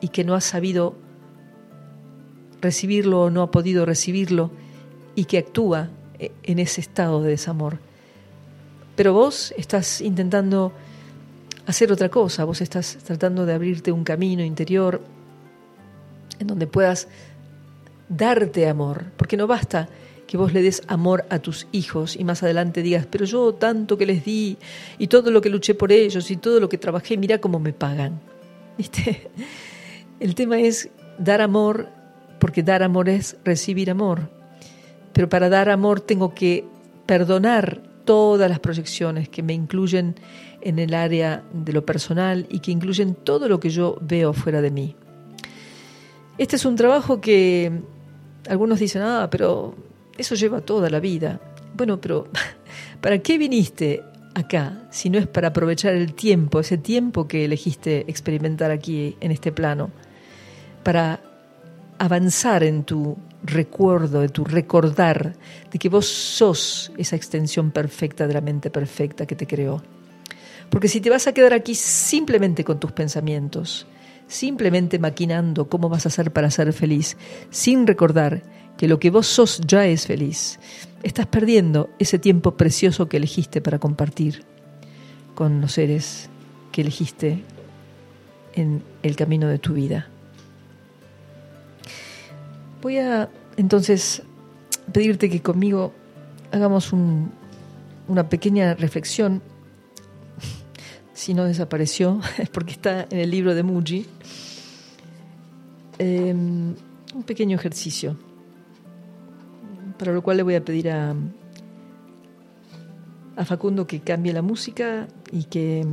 [SPEAKER 3] y que no ha sabido recibirlo o no ha podido recibirlo y que actúa en ese estado de desamor. Pero vos estás intentando hacer otra cosa, vos estás tratando de abrirte un camino interior en donde puedas darte amor, porque no basta que vos le des amor a tus hijos y más adelante digas, pero yo tanto que les di y todo lo que luché por ellos y todo lo que trabajé, mira cómo me pagan. El tema es dar amor, porque dar amor es recibir amor. Pero para dar amor tengo que perdonar todas las proyecciones que me incluyen en el área de lo personal y que incluyen todo lo que yo veo fuera de mí. Este es un trabajo que algunos dicen, ah, pero eso lleva toda la vida. Bueno, pero ¿para qué viniste acá si no es para aprovechar el tiempo, ese tiempo que elegiste experimentar aquí en este plano, para avanzar en tu recuerdo, de tu recordar de que vos sos esa extensión perfecta de la mente perfecta que te creó. Porque si te vas a quedar aquí simplemente con tus pensamientos, simplemente maquinando cómo vas a hacer para ser feliz, sin recordar que lo que vos sos ya es feliz, estás perdiendo ese tiempo precioso que elegiste para compartir con los seres que elegiste en el camino de tu vida. Voy a entonces pedirte que conmigo hagamos una pequeña reflexión. Si no desapareció, es porque está en el libro de Muji. Em, un pequeño ejercicio, para lo cual le voy a pedir a, a Facundo que cambie la música y que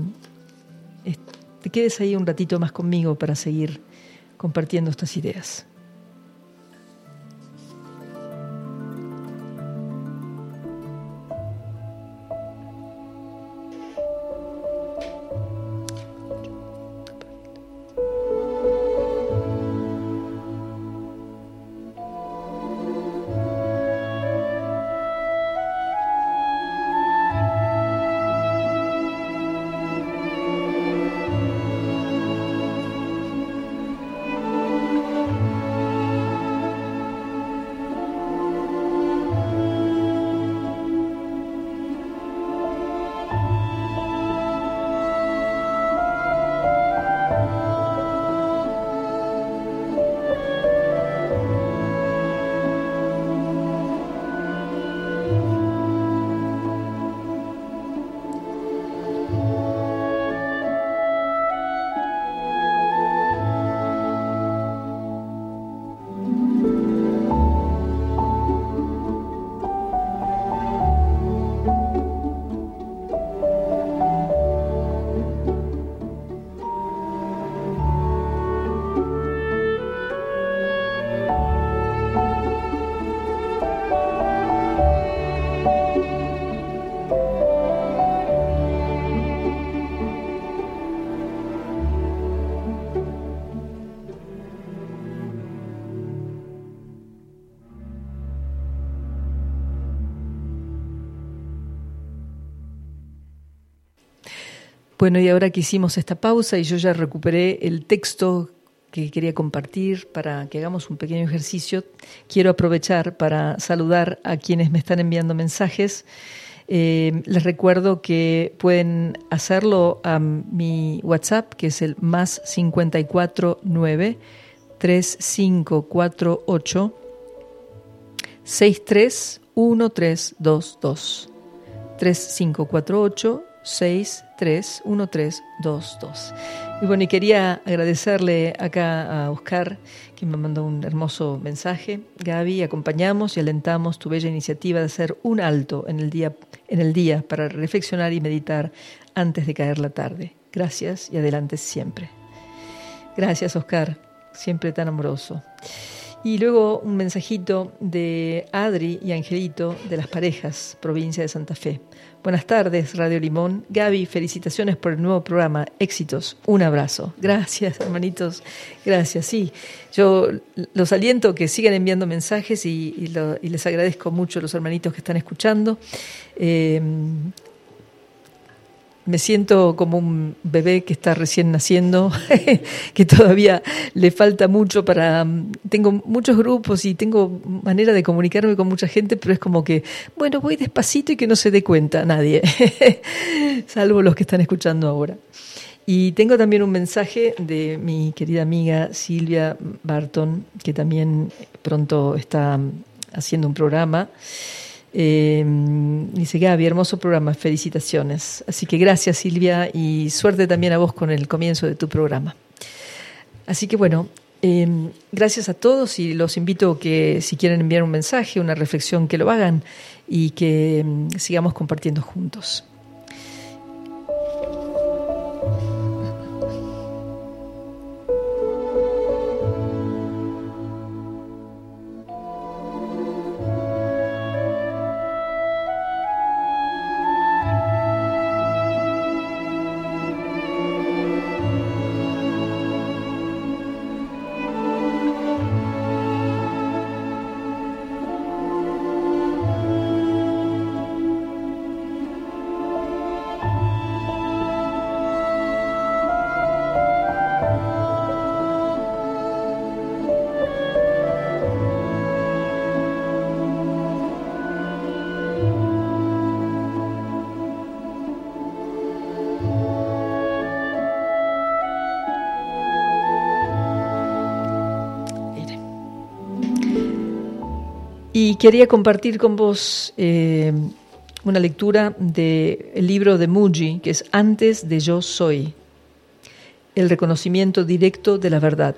[SPEAKER 3] te quedes ahí un ratito más conmigo para seguir compartiendo estas ideas. Bueno, y ahora que hicimos esta pausa y yo ya recuperé el texto que quería compartir para que hagamos un pequeño ejercicio. Quiero aprovechar para saludar a quienes me están enviando mensajes. Eh, les recuerdo que pueden hacerlo a mi WhatsApp, que es el más 549 3548 631322 3548 631322. Y bueno, y quería agradecerle acá a Oscar, que me mandó un hermoso mensaje. Gaby, acompañamos y alentamos tu bella iniciativa de hacer un alto en el día, en el día para reflexionar y meditar antes de caer la tarde. Gracias y adelante siempre. Gracias, Oscar, siempre tan amoroso. Y luego un mensajito de Adri y Angelito de las parejas, provincia de Santa Fe. Buenas tardes, Radio Limón. Gaby, felicitaciones por el nuevo programa. Éxitos. Un abrazo. Gracias, hermanitos. Gracias. Sí, yo los aliento que sigan enviando mensajes y, les agradezco mucho a los hermanitos que están escuchando. Eh, me siento como un bebé que está recién naciendo, que todavía le falta mucho para... Tengo muchos grupos y tengo manera de comunicarme con mucha gente, pero es como que, bueno, voy despacito y que no se dé cuenta nadie, salvo los que están escuchando ahora. Y tengo también un mensaje de mi querida amiga Silvia Barton, que también pronto está haciendo un programa. Eh, dice Gaby, hermoso programa, felicitaciones. Así que gracias Silvia y suerte también a vos con el comienzo de tu programa. Así que bueno, em, gracias a todos y los invito que si quieren enviar un mensaje, una reflexión, que lo hagan y que em, sigamos compartiendo juntos. Quería compartir con vos eh, una lectura del libro de Muji, que es Antes de Yo Soy, el reconocimiento directo de la verdad.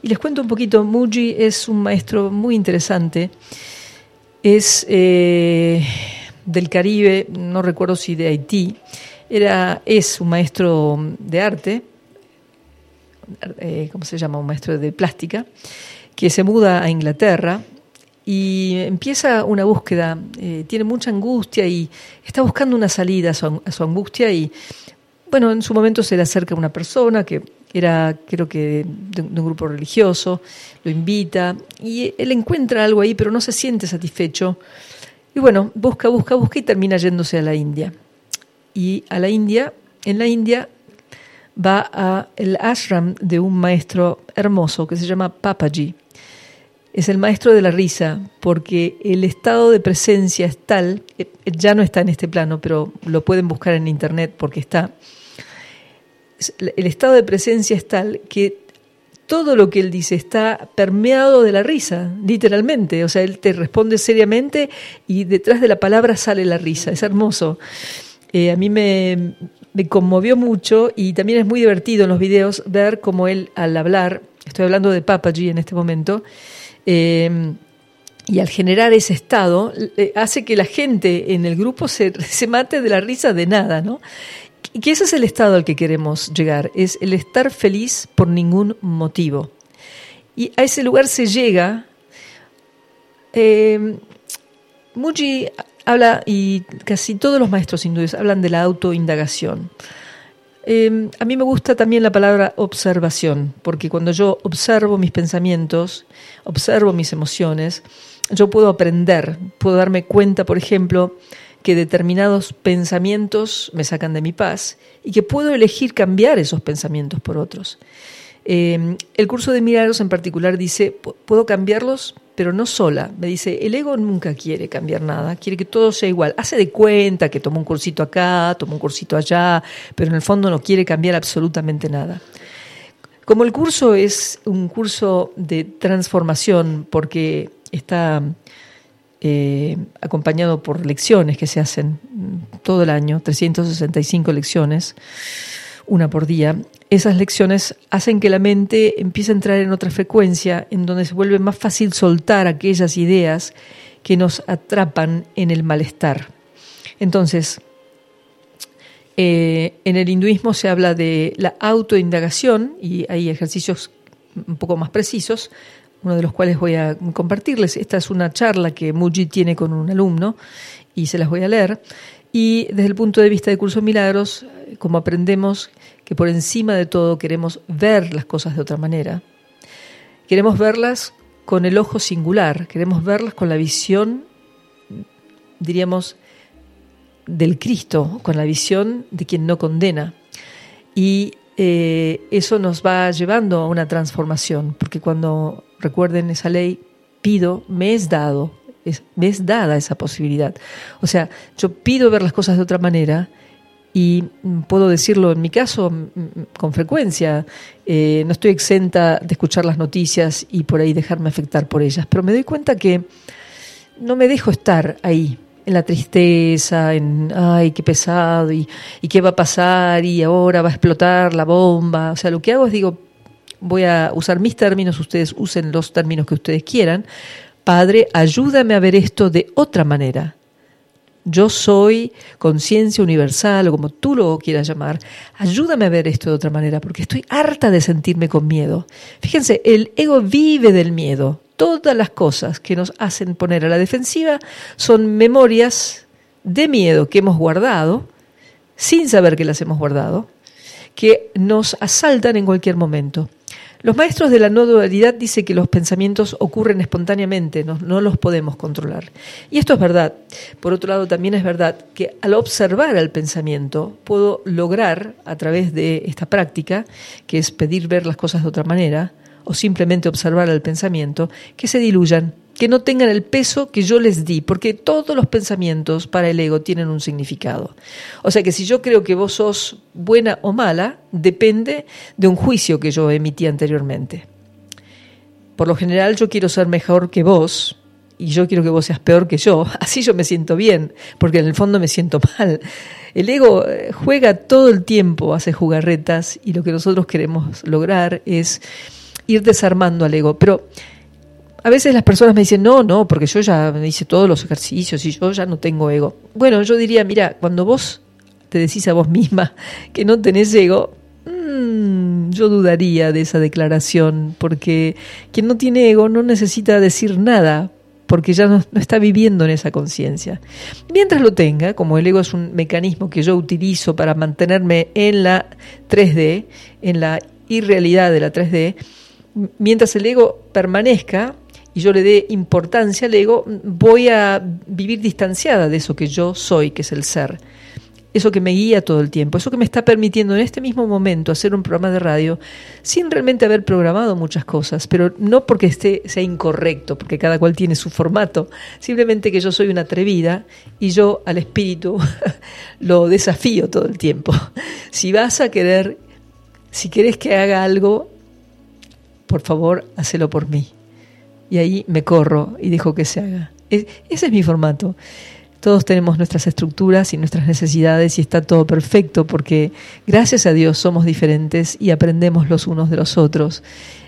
[SPEAKER 3] Y les cuento un poquito, Muji es un maestro muy interesante, es eh, del Caribe, no recuerdo si de Haití, era, es un maestro de arte, eh, ¿cómo se llama? Un maestro de plástica, que se muda a Inglaterra y empieza una búsqueda, eh, tiene mucha angustia y está buscando una salida a su, angustia y bueno, en su momento se le acerca una persona que era creo que de, un grupo religioso, lo invita y él encuentra algo ahí pero no se siente satisfecho y bueno, busca, busca, busca y termina yéndose a la India. Y a la India, en la India va a el ashram de un maestro hermoso que se llama Papaji es el maestro de la risa, porque el estado de presencia es tal, eh, ya no está en este plano, pero lo pueden buscar en internet porque está. El estado de presencia es tal que todo lo que él dice está permeado de la risa, literalmente. O sea, él te responde seriamente y detrás de la palabra sale la risa. Es hermoso. Eh, a mí me, me conmovió mucho y también es muy divertido en los videos ver cómo él al hablar, estoy hablando de Papaji en este momento, Em, y al generar ese estado, hace que la gente en el grupo se, se, mate de la risa de nada, ¿no? Y que ese es el estado al que queremos llegar, es el estar feliz por ningún motivo. Y a ese lugar se llega. Eh, Muji habla, y casi todos los maestros hindúes hablan de la autoindagación. Em, a mí me gusta también la palabra observación, porque cuando yo observo mis pensamientos, observo mis emociones, yo puedo aprender, puedo darme cuenta, por ejemplo, que determinados pensamientos me sacan de mi paz y que puedo elegir cambiar esos pensamientos por otros. Eh, el curso de milagros en particular dice, puedo cambiarlos, pero no sola. Me dice, el ego nunca quiere cambiar nada, quiere que todo sea igual. Hace de cuenta que toma un cursito acá, toma un cursito allá, pero en el fondo no quiere cambiar absolutamente nada. Como el curso es un curso de transformación, porque está eh, acompañado por lecciones que se hacen todo el año, 365 lecciones, una por día, esas lecciones hacen que la mente empiece a entrar en otra frecuencia, en donde se vuelve más fácil soltar aquellas ideas que nos atrapan en el malestar. Entonces, eh, en el hinduismo se habla de la autoindagación y hay ejercicios un poco más precisos, uno de los cuales voy a compartirles. Esta es una charla que Muji tiene con un alumno y se las voy a leer. Y desde el punto de vista de Curso Milagros, como aprendemos que por encima de todo queremos ver las cosas de otra manera, queremos verlas con el ojo singular, queremos verlas con la visión, diríamos, del Cristo, con la visión de quien no condena. Y eh, eso nos va llevando a una transformación, porque cuando recuerden esa ley, pido, me es dado, me es dada esa posibilidad. O sea, yo pido ver las cosas de otra manera y puedo decirlo en mi caso con frecuencia, eh, no estoy exenta de escuchar las noticias y por ahí dejarme afectar por ellas, pero me doy cuenta que no me dejo estar ahí, en la tristeza, en, ay, qué pesado, y, y qué va a pasar, y ahora va a explotar la bomba. O sea, lo que hago es digo, voy a usar mis términos, ustedes usen los términos que ustedes quieran. Padre, ayúdame a ver esto de otra manera. Yo soy conciencia universal, o como tú lo quieras llamar. Ayúdame a ver esto de otra manera, porque estoy harta de sentirme con miedo. Fíjense, el ego vive del miedo todas las cosas que nos hacen poner a la defensiva son memorias de miedo que hemos guardado, sin saber que las hemos guardado, que nos asaltan en cualquier momento. Los maestros de la no dualidad dicen que los pensamientos ocurren espontáneamente, no, los podemos controlar. Y esto es verdad. Por otro lado, también es verdad que al observar el pensamiento puedo lograr, a través de esta práctica, que es pedir ver las cosas de otra manera, o simplemente observar el pensamiento, que se diluyan, que no tengan el peso que yo les di, porque todos los pensamientos para el ego tienen un significado. O sea que si yo creo que vos sos buena o mala, depende de un juicio que yo emití anteriormente. Por lo general yo quiero ser mejor que vos, y yo quiero que vos seas peor que yo, así yo me siento bien, porque en el fondo me siento mal. El ego eh, juega todo el tiempo, hace jugarretas, y lo que nosotros queremos lograr es ir desarmando al ego. Pero a veces las personas me dicen, no, no, porque yo ya hice todos los ejercicios y yo ya no tengo ego. Bueno, yo diría, mira, cuando vos te decís a vos misma que no tenés ego, mmm, yo dudaría de esa declaración, porque quien no tiene ego no necesita decir nada, porque ya no, no está viviendo en esa conciencia. Mientras lo tenga, como el ego es un mecanismo que yo utilizo para mantenerme en la 3D, en la irrealidad de la 3D, mientras el ego permanezca y yo le dé importancia al ego, voy a vivir distanciada de eso que yo soy, que es el ser. Eso que me guía todo el tiempo, eso que me está permitiendo en este mismo momento hacer un programa de radio sin realmente haber programado muchas cosas, pero no porque esté, sea incorrecto, porque cada cual tiene su formato, simplemente que yo soy una atrevida y yo al espíritu lo desafío todo el tiempo. Si vas a querer, si querés que haga algo, por favor, hacelo por mí. Y ahí me corro y dejo que se haga. ese es mi formato. Todos tenemos nuestras estructuras y nuestras necesidades y está todo perfecto porque gracias a Dios somos diferentes y aprendemos los unos de los otros.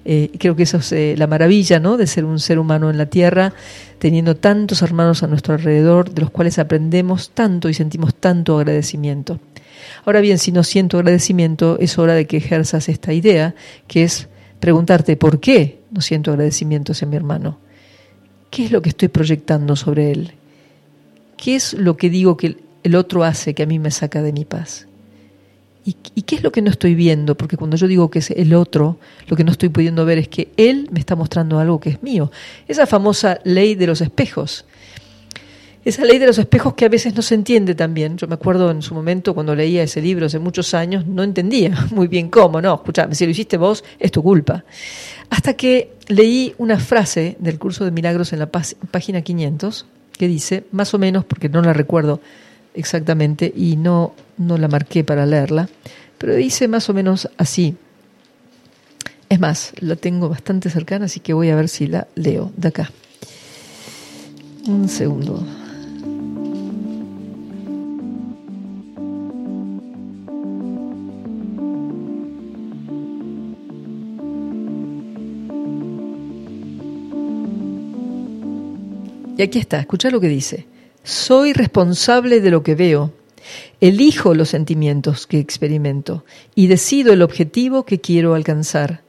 [SPEAKER 3] Eh, creo que eso es eh, la maravilla ¿no? de ser un ser humano en la tierra, teniendo tantos hermanos a nuestro alrededor, de los cuales aprendemos tanto y sentimos tanto agradecimiento. Ahora bien, si no siento agradecimiento, es hora de que ejerzas esta idea, que es preguntarte por qué no siento agradecimiento hacia mi hermano. ¿Qué es lo que estoy proyectando sobre él? ¿Qué es lo que digo que el otro hace que a mí me saca de mi paz? ¿Y, qué es lo que no estoy viendo? Porque cuando yo digo que es el otro, lo que no estoy pudiendo ver es que él me está mostrando algo que es mío. Esa famosa ley de los espejos. Esa ley de los espejos que a veces no se entiende también. Yo me acuerdo en su momento cuando leía ese libro hace muchos años, no entendía muy bien cómo, no, escuchame, si lo hiciste vos, es tu culpa. Hasta que leí una frase del curso de milagros en la página 500 que dice, más o menos, porque no la recuerdo exactamente y no, no la marqué para leerla, pero dice más o menos así. Es más, la tengo bastante cercana, así que voy a ver si la leo de acá. Un segundo. Y aquí está, escucha lo que dice. Soy responsable de lo que veo. Elijo los sentimientos que experimento y decido el objetivo que quiero alcanzar.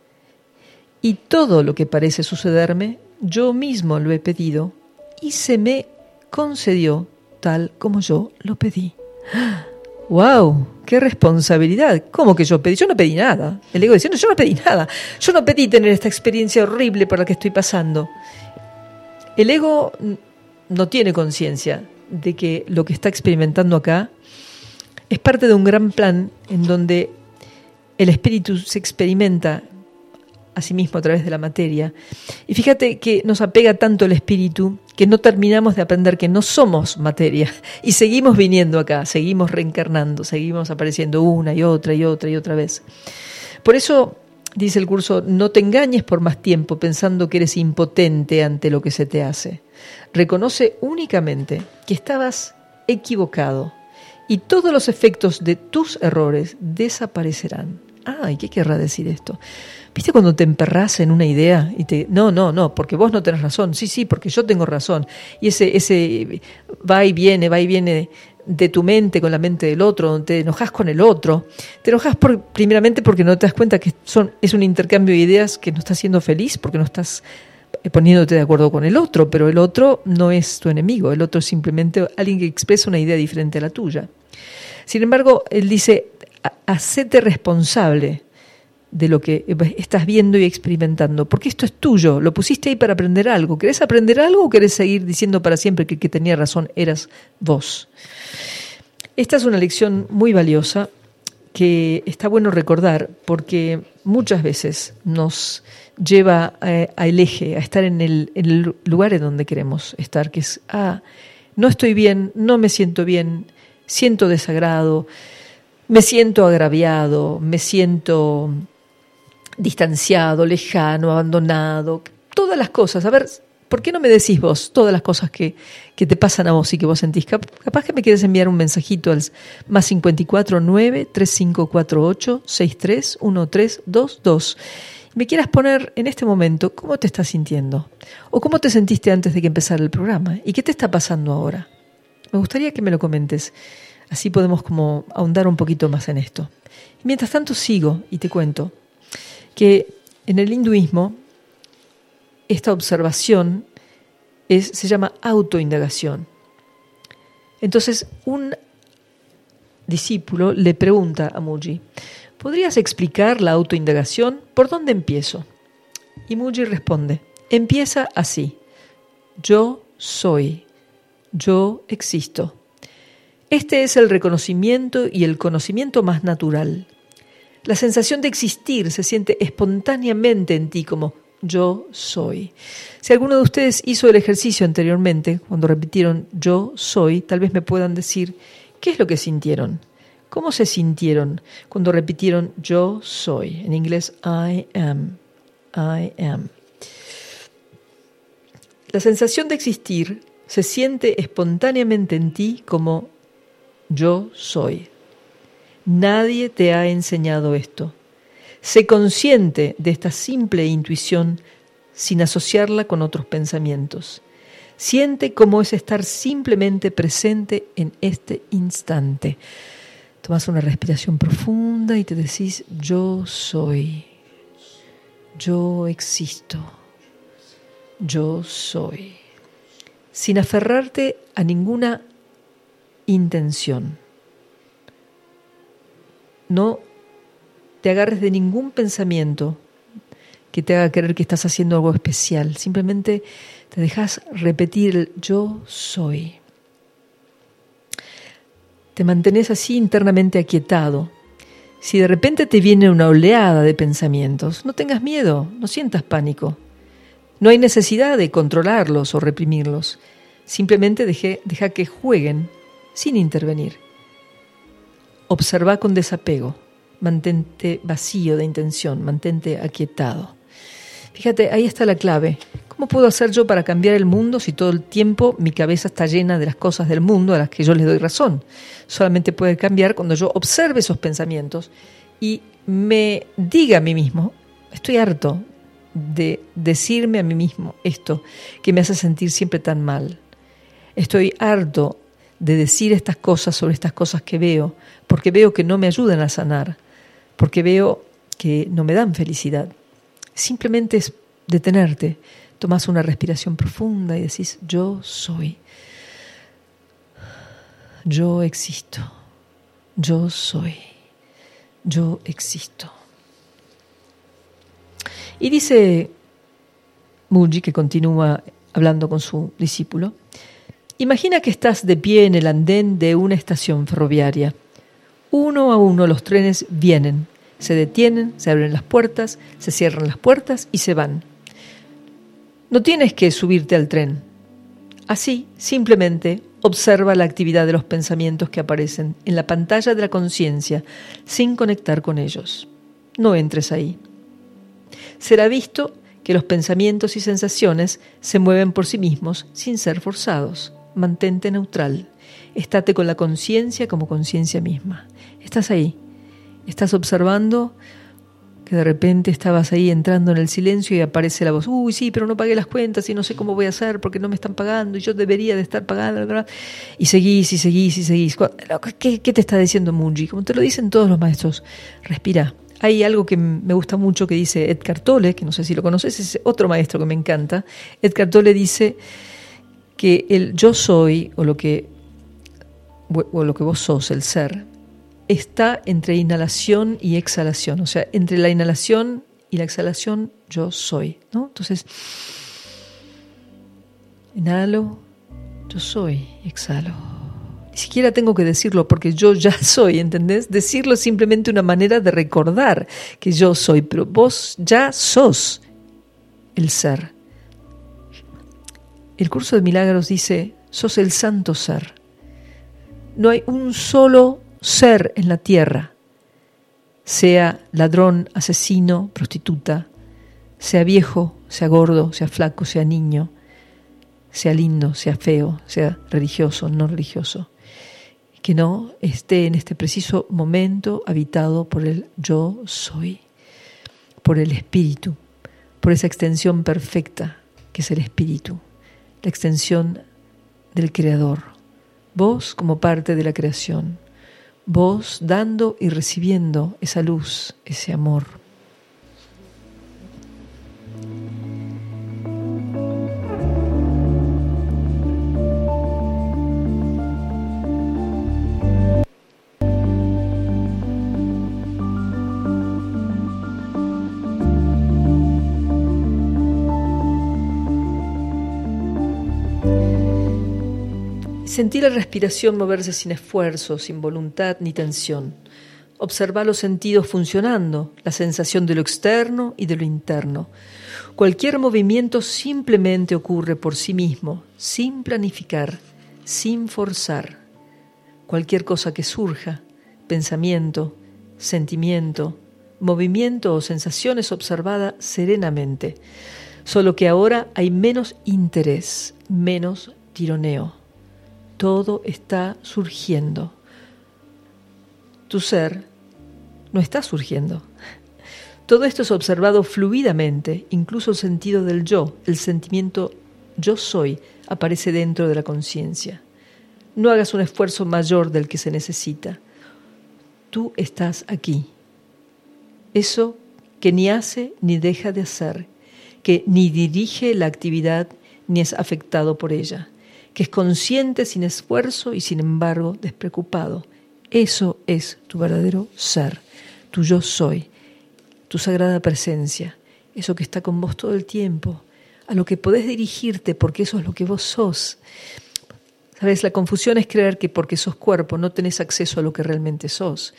[SPEAKER 3] Y todo lo que parece sucederme, yo mismo lo he pedido y se me concedió tal como yo lo pedí. ¡Wow! ¡Qué responsabilidad! ¿Cómo que yo pedí? Yo no pedí nada. El ego diciendo, yo no pedí nada. Yo no pedí tener esta experiencia horrible por la que estoy pasando. El ego no tiene conciencia de que lo que está experimentando acá es parte de un gran plan en donde el espíritu se experimenta a sí mismo a través de la materia. Y fíjate que nos apega tanto el espíritu que no terminamos de aprender que no somos materia y seguimos viniendo acá, seguimos reencarnando, seguimos apareciendo una y otra y otra y otra vez. Por eso dice el curso, no te engañes por más tiempo pensando que eres impotente ante lo que se te hace. Reconoce únicamente que estabas equivocado y todos los efectos de tus errores desaparecerán. Ay, ¿qué querrá decir esto? ¿Viste cuando te emperras en una idea y te... No, no, no, porque vos no tenés razón. Sí, sí, porque yo tengo razón. Y ese, ese va y viene, va y viene de tu mente con la mente del otro, donde te enojas con el otro. Te enojas por, primeramente porque no te das cuenta que son, es un intercambio de ideas que no estás siendo feliz, porque no estás eh, poniéndote de acuerdo con el otro, pero el otro no es tu enemigo, el otro es simplemente alguien que expresa una idea diferente a la tuya. Sin embargo, él dice, hacete responsable de lo que estás viendo y experimentando, porque esto es tuyo, lo pusiste ahí para aprender algo. ¿Querés aprender algo o querés seguir diciendo para siempre que el que tenía razón eras vos? Esta es una lección muy valiosa que está bueno recordar porque muchas veces nos lleva al eje, a estar en el, en el lugar en donde queremos estar, que es, ah, no estoy bien, no me siento bien, siento desagrado, me siento agraviado, me siento distanciado, lejano, abandonado, todas las cosas. A ver, ¿por qué no me decís vos todas las cosas que, que te pasan a vos y que vos sentís? Capaz que me quieres enviar un mensajito al más 54 9 3548 631322. Me quieras poner en este momento cómo te estás sintiendo o cómo te sentiste antes de que empezara el programa y qué te está pasando ahora. Me gustaría que me lo comentes. Así podemos como ahondar un poquito más en esto. mientras tanto sigo y te cuento que en el hinduismo esta observación se llama autoindagación. Entonces, un discípulo le pregunta a Muji, ¿podrías explicar la autoindagación? ¿Por dónde empiezo? Y Muji responde, empieza así, yo soy, yo existo. Este es el reconocimiento y el conocimiento más natural. La sensación de existir se siente espontáneamente en ti como yo soy. Si alguno de ustedes hizo el ejercicio anteriormente, cuando repitieron yo soy, tal vez me puedan decir qué es lo que sintieron. ¿Cómo se sintieron cuando repitieron yo soy? En inglés, I am. I am. La sensación de existir se siente espontáneamente en ti como yo soy. Nadie te ha enseñado esto. Sé consciente de esta simple intuición sin asociarla con otros pensamientos. Siente cómo es estar simplemente presente en este instante. Tomas una respiración profunda y te decís, yo soy, yo existo, yo soy, sin aferrarte a ninguna intención no te agarres de ningún pensamiento que te haga creer que estás haciendo algo especial. Simplemente te dejas repetir el yo soy. te mantenés así internamente aquietado. Si de repente te viene una oleada de pensamientos, no tengas miedo, no sientas pánico. No hay necesidad de controlarlos o reprimirlos. Simplemente deja que jueguen sin intervenir. Observa con desapego, mantente vacío de intención, mantente aquietado. Fíjate, ahí está la clave. ¿Cómo puedo hacer yo para cambiar el mundo si todo el tiempo mi cabeza está llena de las cosas del mundo a las que yo les doy razón? Solamente puede cambiar cuando yo observe esos pensamientos y me diga a mí mismo, estoy harto de decirme a mí mismo esto que me hace sentir siempre tan mal. Estoy harto de decir estas cosas sobre estas cosas que veo, porque veo que no me ayudan a sanar, porque veo que no me dan felicidad. Simplemente es detenerte, tomas una respiración profunda y decís, yo soy, yo existo, yo soy, yo existo. Y dice Muji, que continúa hablando con su discípulo, imagina que estás de pie en el andén de una estación ferroviaria. Uno a uno los trenes vienen, se detienen, se abren las puertas, se cierran las puertas y se van. No tienes que subirte al tren. Así, simplemente observa la actividad de los pensamientos que aparecen en la pantalla de la conciencia sin conectar con ellos. No entres ahí. Será visto que los pensamientos y sensaciones se mueven por sí mismos sin ser forzados. Mantente neutral. Estate con la conciencia como conciencia misma. Estás ahí, Estás observando que de repente estabas ahí entrando en el silencio y aparece la voz, uy, sí, pero no pagué las cuentas y no sé cómo voy a hacer porque no me están pagando y yo debería de estar pagando. Y seguís y seguís y seguís. ¿Qué, te está diciendo Munji? Como te lo dicen todos los maestros, respira. Hay algo que me gusta mucho que dice Edgar Tolle, que no sé si lo conoces, es otro maestro que me encanta. Edgar Tolle dice que el yo soy o lo que, o lo que vos sos, el ser, está entre inhalación y exhalación, o sea, entre la inhalación y la exhalación yo soy, ¿no? Entonces, inhalo, yo soy, exhalo. Ni siquiera tengo que decirlo porque yo ya soy, ¿entendés? Decirlo es simplemente una manera de recordar que yo soy, pero vos ya sos el ser. El curso de milagros dice, sos el santo ser. No hay un solo ser en la tierra, sea ladrón, asesino, prostituta, sea viejo, sea gordo, sea flaco, sea niño, sea lindo, sea feo, sea religioso, no religioso, que no esté en este preciso momento habitado por el yo soy, por el espíritu, por esa extensión perfecta que es el espíritu, la extensión del creador, vos como parte de la creación vos dando y recibiendo esa luz, ese amor. Sentir la respiración moverse sin esfuerzo, sin voluntad ni tensión. Observar los sentidos funcionando, la sensación de lo externo y de lo interno. Cualquier movimiento simplemente ocurre por sí mismo, sin planificar, sin forzar. Cualquier cosa que surja, pensamiento, sentimiento, movimiento o sensación es observada serenamente, solo que ahora hay menos interés, menos tironeo todo está surgiendo. Tu ser no está surgiendo. Todo esto es observado fluidamente, incluso el sentido del yo, el sentimiento yo soy, aparece dentro de la conciencia. No hagas un esfuerzo mayor del que se necesita. Tú estás aquí. Eso que ni hace ni deja de hacer, que ni dirige la actividad ni es afectado por ella que es consciente sin esfuerzo y sin embargo despreocupado. Eso es tu verdadero ser, tu yo soy, tu sagrada presencia, eso que está con vos todo el tiempo, a lo que podés dirigirte porque eso es lo que vos sos. ¿Sabes? La confusión es creer que porque sos cuerpo no tenés acceso a lo que realmente sos.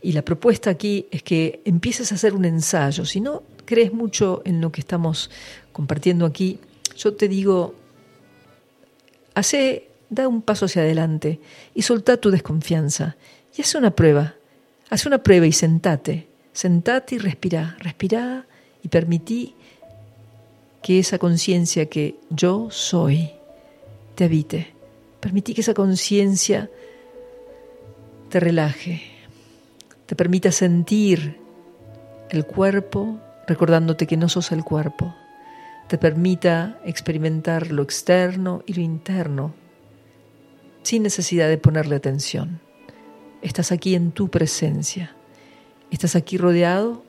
[SPEAKER 3] Y la propuesta aquí es que empieces a hacer un ensayo. Si no crees mucho en lo que estamos compartiendo aquí, yo te digo, hace, da un paso hacia adelante y solta tu desconfianza y haz una prueba. Haz una prueba y sentate. Sentate y respira. Respira y permití que esa conciencia que yo soy te habite. Permití que esa conciencia te relaje, te permita sentir el cuerpo, recordándote que no sos el cuerpo, te permita experimentar lo externo y lo interno, sin necesidad de ponerle atención. Estás aquí en tu presencia, estás aquí rodeado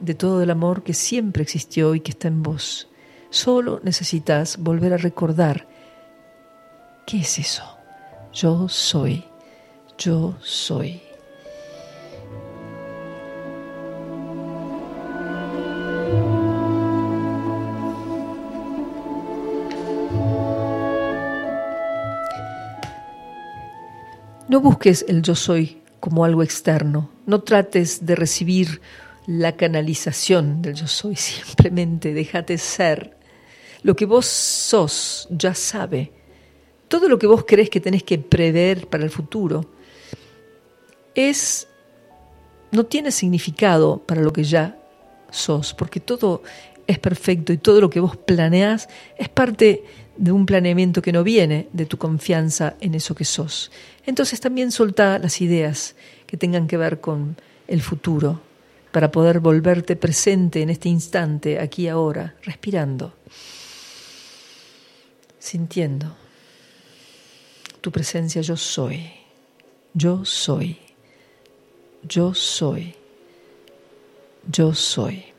[SPEAKER 3] de todo el amor que siempre existió y que está en vos. Solo necesitas volver a recordar ¿Qué es eso? Yo soy, yo soy. No busques el yo soy como algo externo, no trates de recibir la canalización del yo soy, simplemente déjate ser. Lo que vos sos ya sabe. Todo lo que vos crees que tenés que prever para el futuro es no tiene significado para lo que ya sos, porque todo es perfecto y todo lo que vos planeás es parte de un planeamiento que no viene de tu confianza en eso que sos. Entonces también soltá las ideas que tengan que ver con el futuro para poder volverte presente en este instante, aquí ahora, respirando, sintiendo tu presencia yo soy, yo soy, yo soy, yo soy.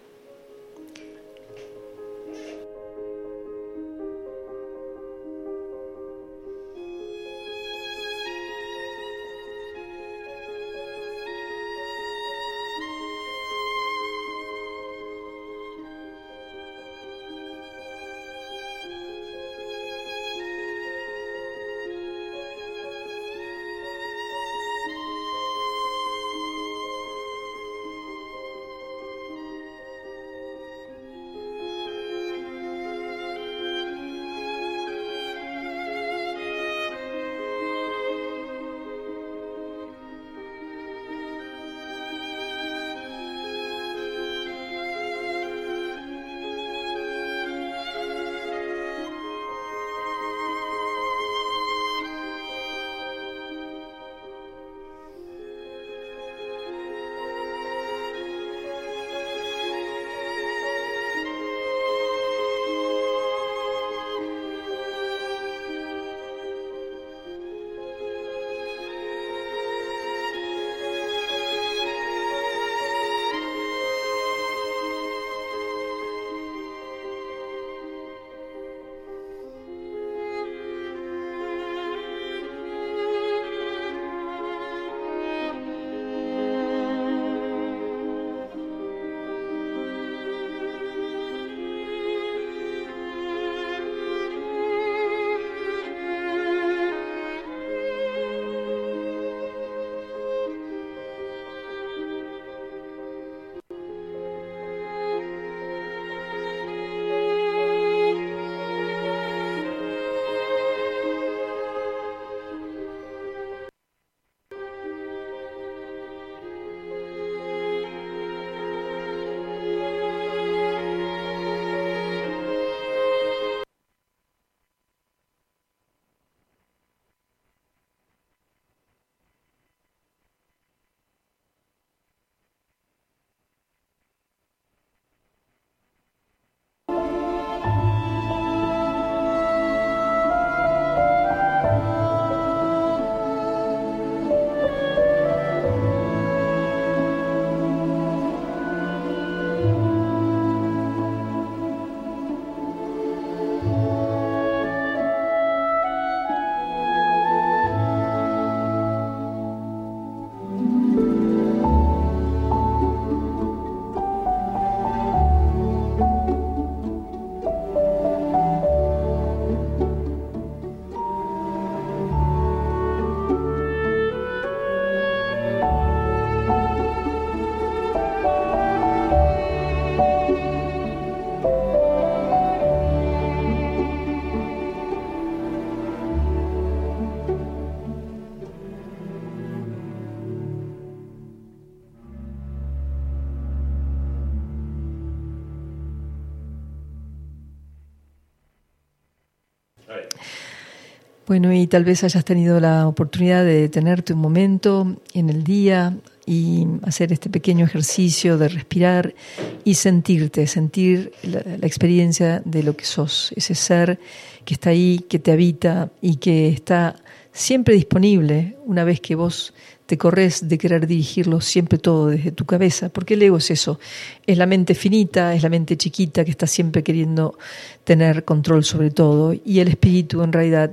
[SPEAKER 3] Bueno, y tal vez hayas tenido la oportunidad de detenerte un momento en el día y hacer este pequeño ejercicio de respirar y sentirte, sentir la, la, experiencia de lo que sos, ese ser que está ahí, que te habita y que está siempre disponible una vez que vos te corres de querer dirigirlo siempre todo desde tu cabeza, porque el ego es eso, es la mente finita, es la mente chiquita que está siempre queriendo tener control sobre todo, y el espíritu en realidad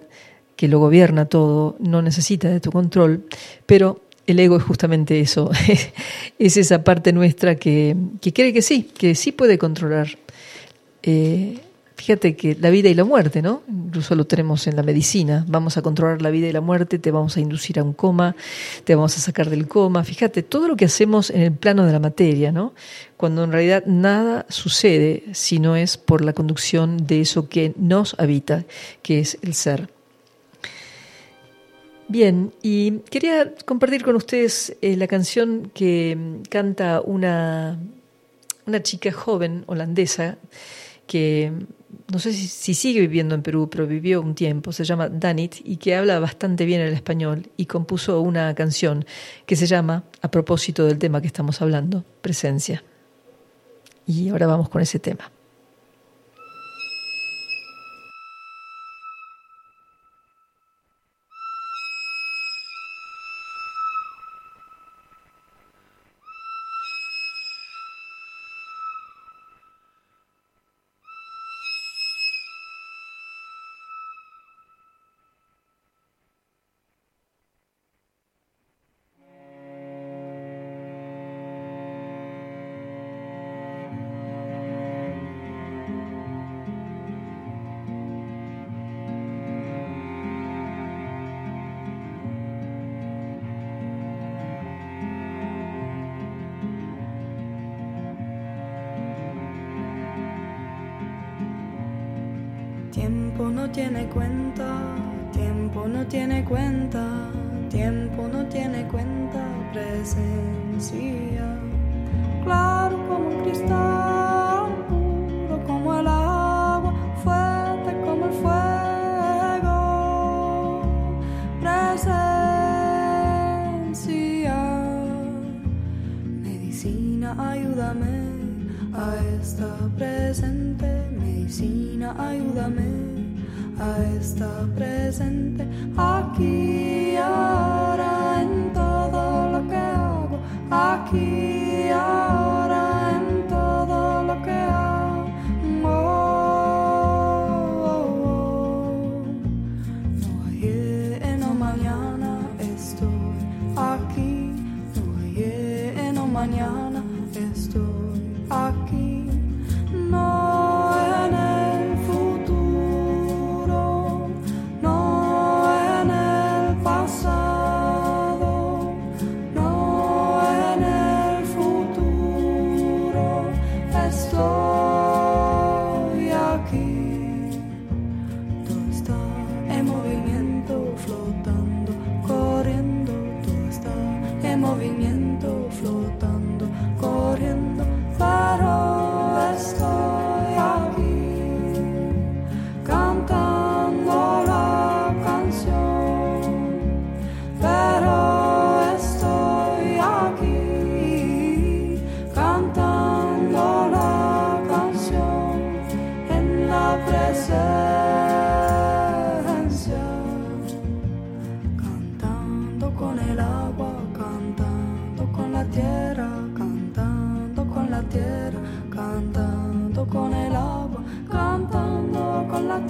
[SPEAKER 3] que lo gobierna todo, no necesita de tu control, pero el ego es justamente eso, es esa parte nuestra que, que cree que sí, que sí puede controlar. Eh, Fíjate que la vida y la muerte, ¿no? Incluso lo tenemos en la medicina. Vamos a controlar la vida y la muerte, te vamos a inducir a un coma, te vamos a sacar del coma. Fíjate, todo lo que hacemos en el plano de la materia, ¿no? Cuando en realidad nada sucede si no es por la conducción de eso que nos habita, que es el ser. Bien, y quería compartir con ustedes eh, la canción que canta una, una chica joven holandesa que no sé si, si, sigue viviendo en Perú, pero vivió un tiempo, se llama Danit y que habla bastante bien el español y compuso una canción que se llama, a propósito del tema que estamos hablando, Presencia. Y ahora vamos con ese tema.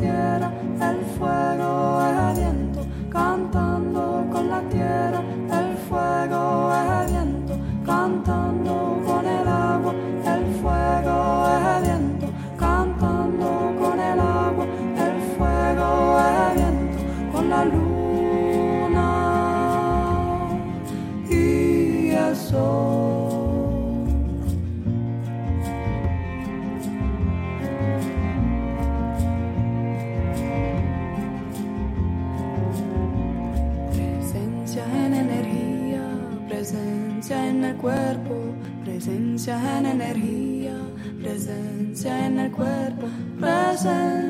[SPEAKER 4] Cantando con la tierra, el fuego, presencia en energía, presencia en el cuerpo, presencia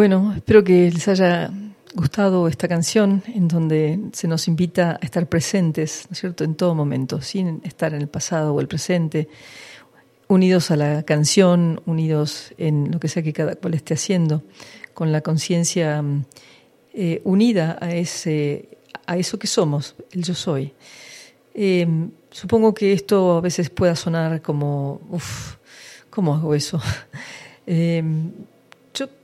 [SPEAKER 3] Bueno, espero que les haya gustado esta canción en donde se nos invita a estar presentes, ¿no es cierto?, en todo momento, sin estar en el pasado o el presente, unidos a la canción, unidos en lo que sea que cada cual esté haciendo, con la conciencia eh, unida a ese a eso que somos, el yo soy. Eh, supongo que esto a veces pueda sonar como, uff, ¿cómo hago eso? Yo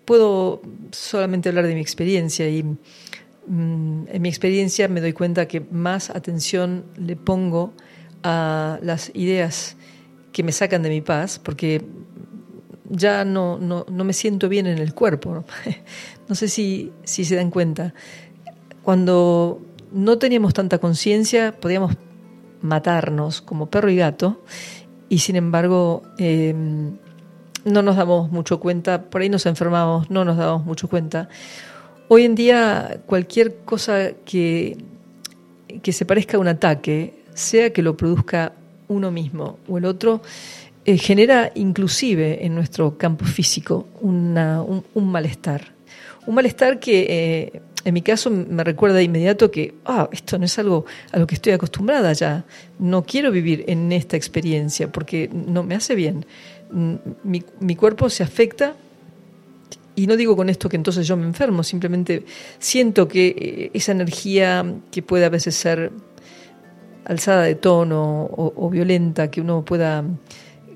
[SPEAKER 3] puedo solamente hablar de mi experiencia y mm, en mi experiencia me doy cuenta que más atención le pongo a las ideas que me sacan de mi paz, porque ya no, no, no me siento bien en el cuerpo. ¿no? sé si, si se dan cuenta. Cuando no teníamos tanta conciencia, podíamos matarnos como perro y gato, y sin embargo eh, no nos damos mucho cuenta, por ahí nos enfermamos, no nos damos mucho cuenta. Hoy en día cualquier cosa que, que se parezca a un ataque, sea que lo produzca uno mismo o el otro, eh, genera inclusive en nuestro campo físico una, un, un, malestar. Un malestar que eh, en mi caso me recuerda de inmediato que, ah, esto no es algo a lo que estoy acostumbrada ya, no quiero vivir en esta experiencia porque no me hace bien mi, mi cuerpo se afecta y no digo con esto que entonces yo me enfermo, simplemente siento que eh, esa energía que puede a veces ser alzada de tono o, o, violenta, que uno pueda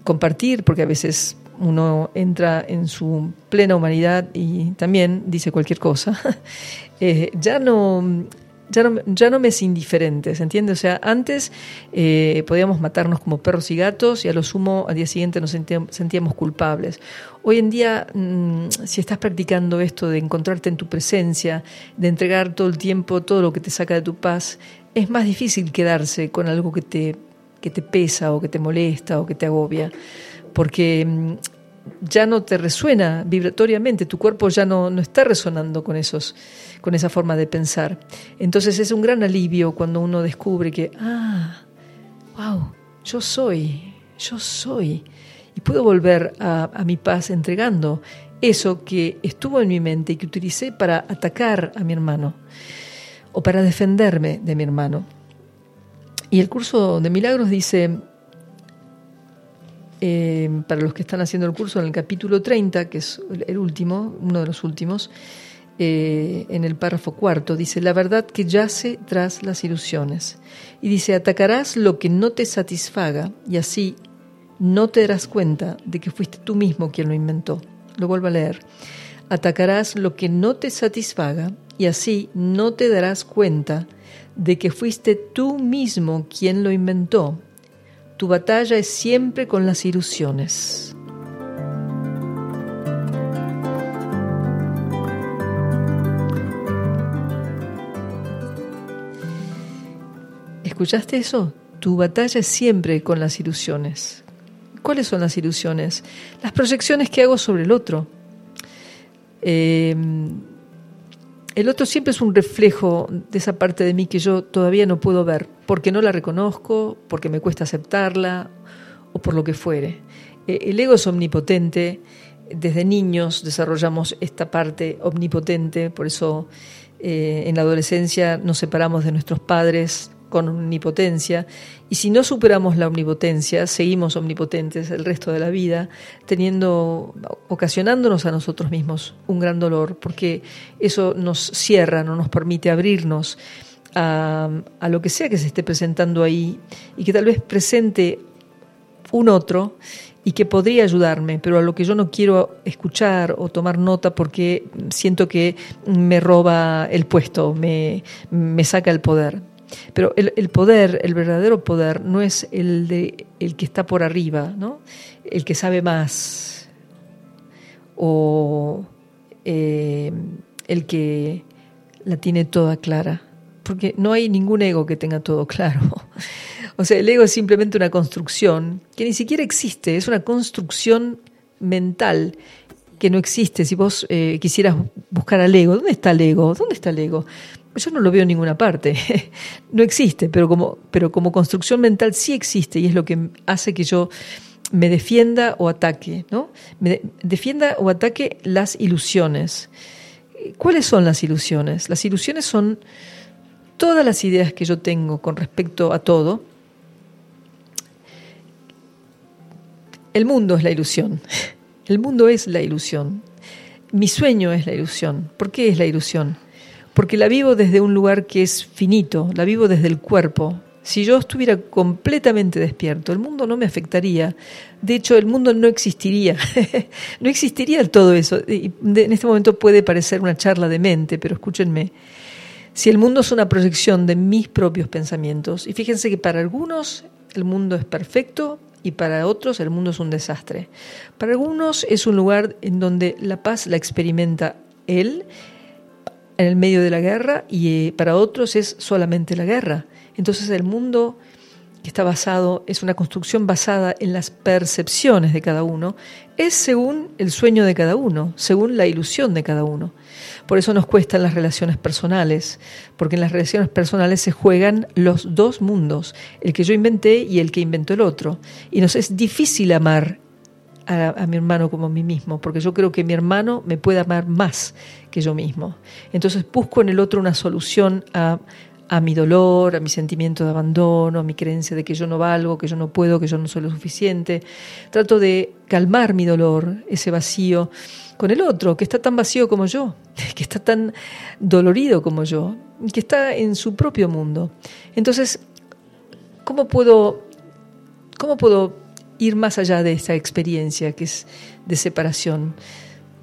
[SPEAKER 3] compartir, porque a veces uno entra en su plena humanidad y también dice cualquier cosa, eh, ya no ya no, ya no me es indiferente, ¿se entiende? O sea, antes eh, podíamos matarnos como perros y gatos y a lo sumo al día siguiente nos sentíamos, culpables. Hoy en día, mmm, si estás practicando esto de encontrarte en tu presencia, de entregar todo el tiempo todo lo que te saca de tu paz, es más difícil quedarse con algo que te, que te pesa o que te molesta o que te agobia, porque mmm, ya no te resuena vibratoriamente, tu cuerpo ya no, no está resonando con esos con esa forma de pensar. Entonces es un gran alivio cuando uno descubre que, ah, wow, yo soy, yo soy. Y puedo volver a, a mi paz entregando eso que estuvo en mi mente y que utilicé para atacar a mi hermano o para defenderme de mi hermano. Y el curso de milagros dice, eh, para los que están haciendo el curso, en el capítulo 30, que es el último, uno de los últimos, eh, en el párrafo cuarto, dice, la verdad que yace tras las ilusiones. Y dice, atacarás lo que no te satisfaga y así no te darás cuenta de que fuiste tú mismo quien lo inventó. Lo vuelvo a leer. Atacarás lo que no te satisfaga y así no te darás cuenta de que fuiste tú mismo quien lo inventó. Tu batalla es siempre con las ilusiones. ¿Escuchaste eso? Tu batalla es siempre con las ilusiones. ¿Cuáles son las ilusiones? Las proyecciones que hago sobre el otro. Eh, el otro siempre es un reflejo de esa parte de mí que yo todavía no puedo ver, porque no la reconozco, porque me cuesta aceptarla o por lo que fuere. Eh, el ego es omnipotente, desde niños desarrollamos esta parte omnipotente, por eso eh, en la adolescencia nos separamos de nuestros padres con omnipotencia, y si no superamos la omnipotencia, seguimos omnipotentes el resto de la vida, teniendo, ocasionándonos a nosotros mismos un gran dolor, porque eso nos cierra, no nos permite abrirnos a, a lo que sea que se esté presentando ahí, y que tal vez presente un otro y que podría ayudarme, pero a lo que yo no quiero escuchar o tomar nota porque siento que me roba el puesto, me, me saca el poder. Pero el, poder, el verdadero poder, no es el de el que está por arriba, ¿no? El que sabe más. O eh, el que la tiene toda clara. Porque no hay ningún ego que tenga todo claro. O sea, el ego es simplemente una construcción que ni siquiera existe, es una construcción mental que no existe. Si vos eh, quisieras buscar al ego, ¿dónde está el ego? ¿Dónde está el ego? Yo no lo veo en ninguna parte, no existe, pero como, pero como construcción mental sí existe y es lo que hace que yo me defienda o ataque, ¿no? Me defienda o ataque las ilusiones. ¿Cuáles son las ilusiones? Las ilusiones son todas las ideas que yo tengo con respecto a todo. El mundo es la ilusión. El mundo es la ilusión. Mi sueño es la ilusión. ¿Por qué es la ilusión? Porque la vivo desde un lugar que es finito, la vivo desde el cuerpo. Si yo estuviera completamente despierto, el mundo no me afectaría. De hecho, el mundo no existiría. no existiría todo eso. En este momento puede parecer una charla de mente, pero escúchenme. Si el mundo es una proyección de mis propios pensamientos, y fíjense que para algunos el mundo es perfecto y para otros el mundo es un desastre. Para algunos es un lugar en donde la paz la experimenta él en el medio de la guerra y eh, para otros es solamente la guerra. Entonces el mundo que está basado, es una construcción basada en las percepciones de cada uno, es según el sueño de cada uno, según la ilusión de cada uno. Por eso nos cuestan las relaciones personales, porque en las relaciones personales se juegan los dos mundos, el que yo inventé y el que inventó el otro. Y nos es difícil amar a, mi hermano como a mí mismo, porque yo creo que mi hermano me puede amar más que yo mismo. Entonces busco en el otro una solución a, a mi dolor, a mi sentimiento de abandono, a mi creencia de que yo no valgo, que yo no puedo, que yo no soy lo suficiente. Trato de calmar mi dolor, ese vacío, con el otro, que está tan vacío como yo, que está tan dolorido como yo, que está en su propio mundo. Entonces, ¿cómo puedo, cómo puedo ir más allá de esta experiencia que es de separación,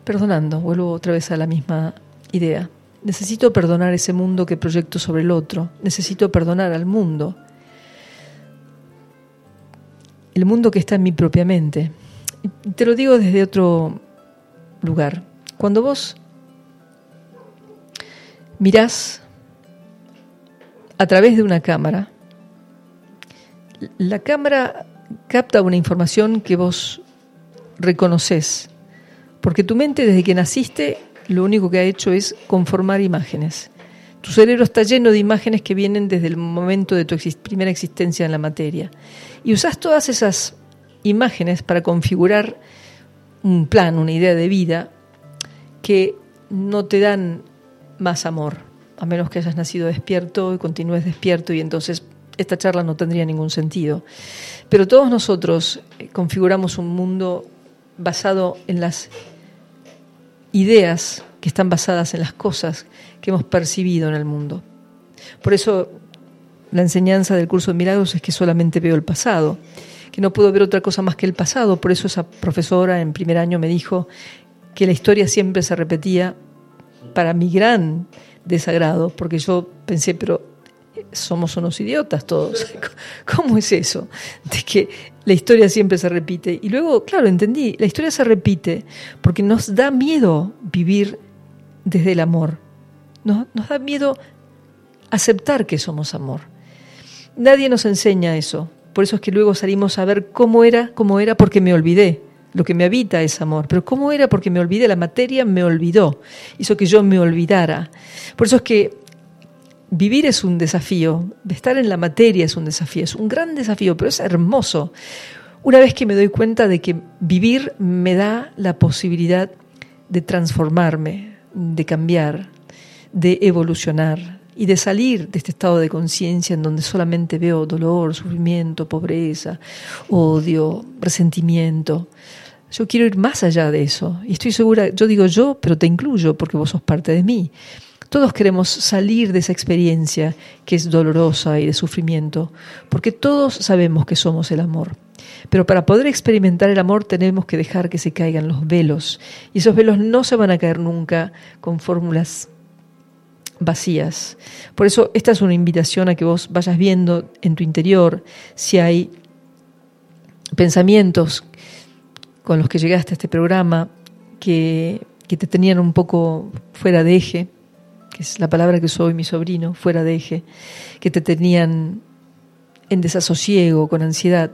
[SPEAKER 3] perdonando, vuelvo otra vez a la misma idea. Necesito perdonar ese mundo que proyecto sobre el otro, necesito perdonar al mundo, el mundo que está en mi propia mente. Te lo digo desde otro lugar. Cuando vos mirás a través de una cámara, la cámara capta una información que vos reconoces, porque tu mente desde que naciste lo único que ha hecho es conformar imágenes. Tu cerebro está lleno de imágenes que vienen desde el momento de tu primera existencia en la materia. Y usas todas esas imágenes para configurar un plan, una idea de vida que no te dan más amor, a menos que hayas nacido despierto y continúes despierto y entonces esta charla no tendría ningún sentido. Pero todos nosotros eh, configuramos un mundo basado en las ideas que están basadas en las cosas que hemos percibido en el mundo. Por eso la enseñanza del curso de milagros es que solamente veo el pasado, que no puedo ver otra cosa más que el pasado. Por eso esa profesora en primer año me dijo que la historia siempre se repetía para mi gran desagrado, porque yo pensé, pero somos unos idiotas todos. ¿Cómo es eso? De que la historia siempre se repite. Y luego, claro, entendí, la historia se repite porque nos da miedo vivir desde el amor. Nos, nos da miedo aceptar que somos amor. Nadie nos enseña eso. Por eso es que luego salimos a ver cómo era, cómo era porque me olvidé. Lo que me habita es amor. Pero cómo era porque me olvidé. La materia me olvidó. Hizo que yo me olvidara. Por eso es que vivir es un desafío. Estar en la materia es un desafío. Es un gran desafío, pero es hermoso. Una vez que me doy cuenta de que vivir me da la posibilidad de transformarme, de cambiar, de evolucionar, y de salir de este estado de conciencia en donde solamente veo dolor, sufrimiento, pobreza, odio, resentimiento. Yo quiero ir más allá de eso. Y estoy segura, yo digo yo, pero te incluyo porque vos sos parte de mí. Todos queremos salir de esa experiencia que es dolorosa y de sufrimiento, porque todos sabemos que somos el amor. Pero para poder experimentar el amor tenemos que dejar que se caigan los velos. Y esos velos no se van a caer nunca con fórmulas vacías. Por eso esta es una invitación a que vos vayas viendo en tu interior si hay pensamientos con los que llegaste a este programa que, que te tenían un poco fuera de eje, que es la palabra que soy mi sobrino, fuera de eje, que te tenían en desasosiego, con ansiedad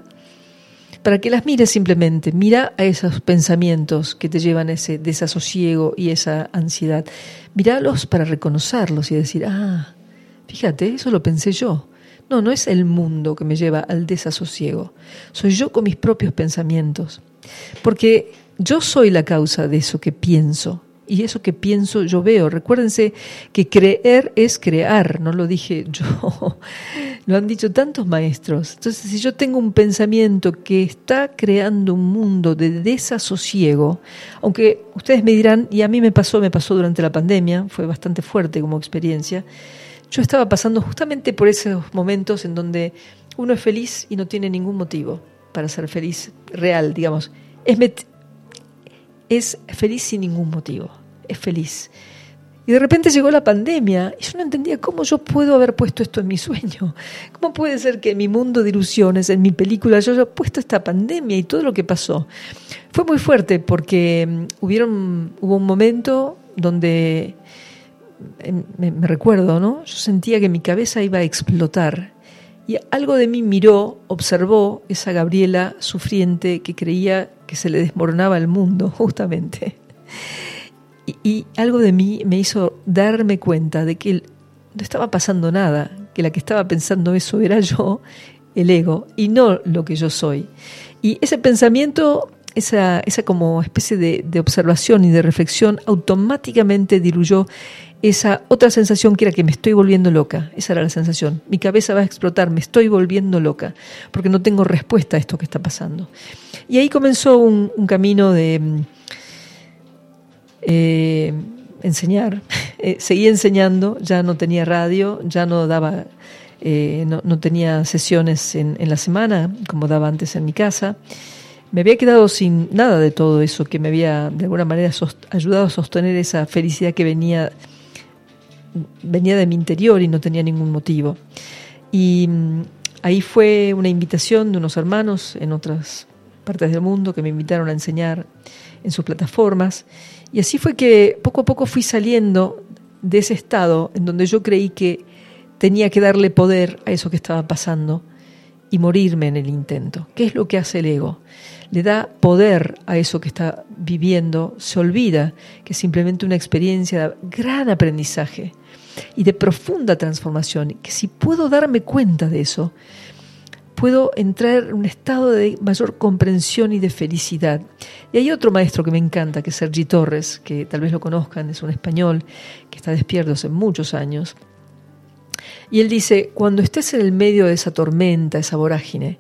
[SPEAKER 3] para que las mires simplemente. Mira a esos pensamientos que te llevan a ese desasosiego y esa ansiedad. Míralos para reconocerlos y decir, ah, fíjate, eso lo pensé yo. No, no es el mundo que me lleva al desasosiego. Soy yo con mis propios pensamientos. Porque yo soy la causa de eso que pienso y eso que pienso yo veo. Recuérdense que creer es crear, no lo dije yo, lo han dicho tantos maestros. Entonces, si yo tengo un pensamiento que está creando un mundo de desasosiego, aunque ustedes me dirán, y a mí me pasó, me pasó durante la pandemia, fue bastante fuerte como experiencia, yo estaba pasando justamente por esos momentos en donde uno es feliz y no tiene ningún motivo para ser feliz real, digamos. Es es feliz sin ningún motivo, es feliz. Y de repente llegó la pandemia y yo no entendía cómo yo puedo haber puesto esto en mi sueño. ¿Cómo puede ser que en mi mundo de ilusiones, en mi película, yo haya puesto esta pandemia y todo lo que pasó? Fue muy fuerte porque mm, hubieron, hubo un momento donde, em, me, recuerdo, ¿no? Yo sentía que mi cabeza iba a explotar. Y algo de mí miró, observó esa Gabriela sufriente que creía que se le desmoronaba el mundo, justamente. Y, algo de mí me hizo darme cuenta de que no estaba pasando nada, que la que estaba pensando eso era yo, el ego, y no lo que yo soy. Y ese pensamiento, esa, esa como especie de, de observación y de reflexión, automáticamente diluyó esa otra sensación que era que me estoy volviendo loca. Esa era la sensación. Mi cabeza va a explotar, me estoy volviendo loca, porque no tengo respuesta a esto que está pasando. Y ahí comenzó un, camino de mm, eh, enseñar. Eh, seguí enseñando, ya no tenía radio, ya no daba, eh, no, tenía sesiones en, en la semana, como daba antes en mi casa me había quedado sin nada de todo eso que me había de alguna manera ayudado a sostener esa felicidad que venía venía de mi interior y no tenía ningún motivo. Y mm, ahí fue una invitación de unos hermanos en otras partes del mundo que me invitaron a enseñar en sus plataformas. Y así fue que poco a poco fui saliendo de ese estado en donde yo creí que tenía que darle poder a eso que estaba pasando y morirme en el intento. ¿Qué es lo que hace el ego? Le da poder a eso que está viviendo, se olvida que es simplemente una experiencia de gran aprendizaje y de profunda transformación, que si puedo darme cuenta de eso, puedo entrar en un estado de mayor comprensión y de felicidad. Y hay otro maestro que me encanta, que es Sergi Torres, que tal vez lo conozcan, es un español que está despierto hace muchos años. Y él dice, cuando estés en el medio de esa tormenta, esa vorágine,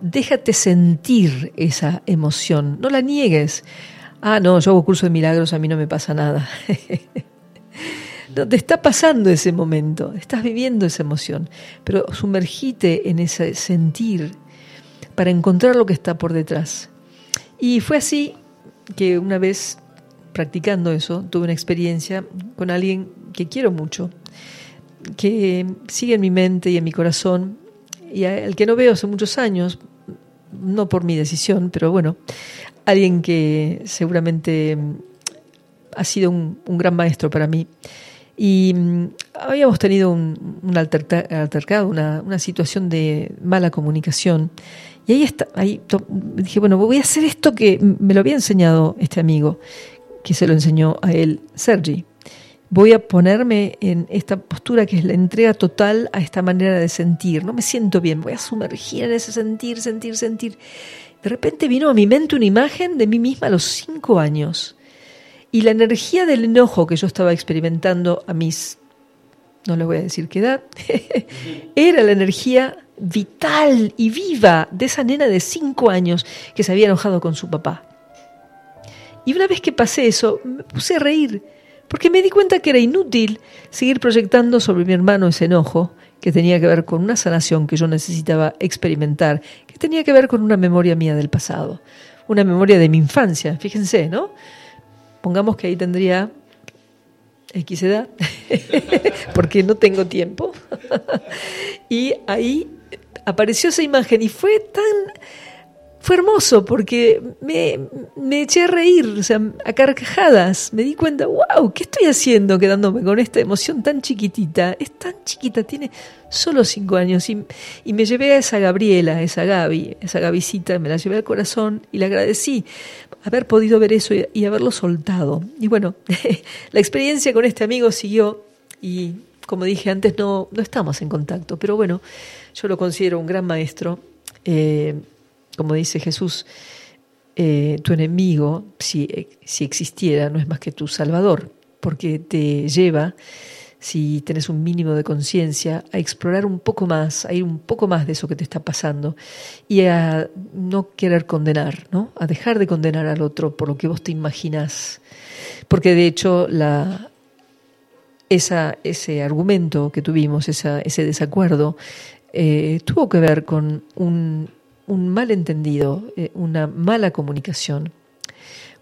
[SPEAKER 3] déjate sentir esa emoción, no la niegues. Ah, no, yo hago curso de milagros, a mí no me pasa nada. te está pasando ese momento, estás viviendo esa emoción, pero sumergite en ese sentir para encontrar lo que está por detrás. Y fue así que una vez practicando eso, tuve una experiencia con alguien que quiero mucho, que sigue en mi mente y en mi corazón, y al que no veo hace muchos años, no por mi decisión, pero bueno, alguien que seguramente ha sido un, gran maestro para mí. Y mm, habíamos tenido un, altercado, una, una, situación de mala comunicación. Y ahí, está, ahí dije, bueno, voy a hacer esto que me lo había enseñado este amigo, que se lo enseñó a él, Sergi. Voy a ponerme en esta postura que es la entrega total a esta manera de sentir. No me siento bien, voy a sumergir en ese sentir, sentir, sentir. De repente vino a mi mente una imagen de mí misma a los cinco años. Y la energía del enojo que yo estaba experimentando a mis, no les voy a decir qué edad, era la energía vital y viva de esa nena de cinco años que se había enojado con su papá. Y una vez que pasé eso, me puse a reír, porque me di cuenta que era inútil seguir proyectando sobre mi hermano ese enojo, que tenía que ver con una sanación que yo necesitaba experimentar, que tenía que ver con una memoria mía del pasado, una memoria de mi infancia, fíjense, ¿no? Pongamos que ahí tendría X edad, porque no tengo tiempo. y ahí apareció esa imagen y fue tan fue hermoso porque me, me, eché a reír, o sea, a carcajadas. Me di cuenta, wow, ¿qué estoy haciendo quedándome con esta emoción tan chiquitita? Es tan chiquita, tiene solo cinco años. Y, y me llevé a esa Gabriela, esa Gaby, esa Gabicita, me la llevé al corazón y le agradecí haber podido ver eso y, y haberlo soltado. Y bueno, la experiencia con este amigo siguió y como dije antes, no, no estamos en contacto, pero bueno, yo lo considero un gran maestro. Eh, como dice Jesús, eh, tu enemigo, si, si existiera, no es más que tu salvador, porque te lleva, si tienes un mínimo de conciencia, a explorar un poco más, a ir un poco más de eso que te está pasando y a no querer condenar, ¿no? a dejar de condenar al otro por lo que vos te imaginas. Porque de hecho la, esa, ese argumento que tuvimos, ese desacuerdo, eh, tuvo que ver con un, un malentendido, eh, una mala comunicación.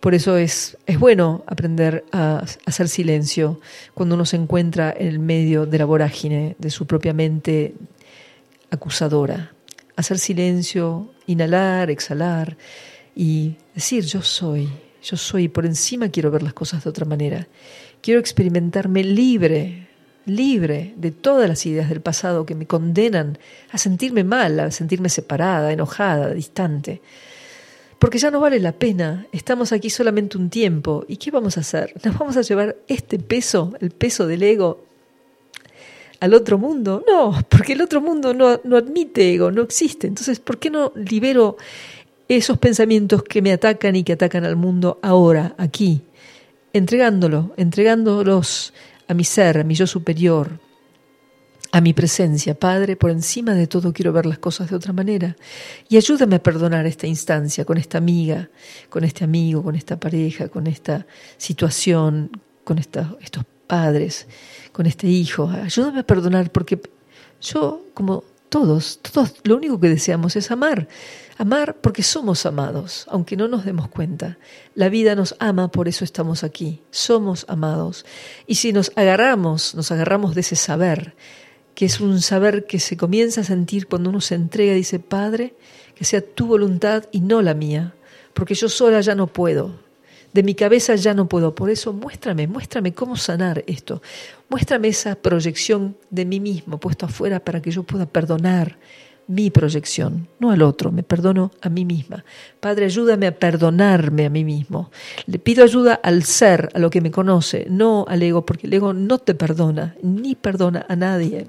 [SPEAKER 3] Por eso es, es bueno aprender a, hacer silencio cuando uno se encuentra en el medio de la vorágine de su propia mente acusadora. Hacer silencio, inhalar, exhalar y decir yo soy, yo soy, por encima quiero ver las cosas de otra manera. Quiero experimentarme libre, libre de todas las ideas del pasado que me condenan a sentirme mal, a sentirme separada, enojada, distante. Porque ya no vale la pena, estamos aquí solamente un tiempo. ¿Y qué vamos a hacer? ¿Nos vamos a llevar este peso, el peso del ego, al otro mundo? No, porque el otro mundo no, no admite ego, no existe. Entonces, ¿por qué no libero esos pensamientos que me atacan y que atacan al mundo ahora, aquí? entregándolo, entregándolos a mi ser, a mi yo superior, a mi presencia. Padre, por encima de todo quiero ver las cosas de otra manera. Y ayúdame a perdonar esta instancia con esta amiga, con este amigo, con esta pareja, con esta situación, con estos padres, con este hijo. Ayúdame a perdonar porque yo, como todos, todos lo único que deseamos es amar. Amar porque somos amados, aunque no nos demos cuenta. La vida nos ama, por eso estamos aquí. Somos amados. Y si nos agarramos, nos agarramos de ese saber, que es un saber que se comienza a sentir cuando uno se entrega y dice, Padre, que sea tu voluntad y no la mía, porque yo sola ya no puedo. De mi cabeza ya no puedo. Por eso muéstrame, muéstrame cómo sanar esto. Muéstrame esa proyección de mí mismo puesto afuera para que yo pueda perdonar mi proyección, no al otro, me perdono a mí misma. Padre, ayúdame a perdonarme a mí mismo. Le pido ayuda al ser, a lo que me conoce, no al ego, porque el ego no te perdona, ni perdona a nadie.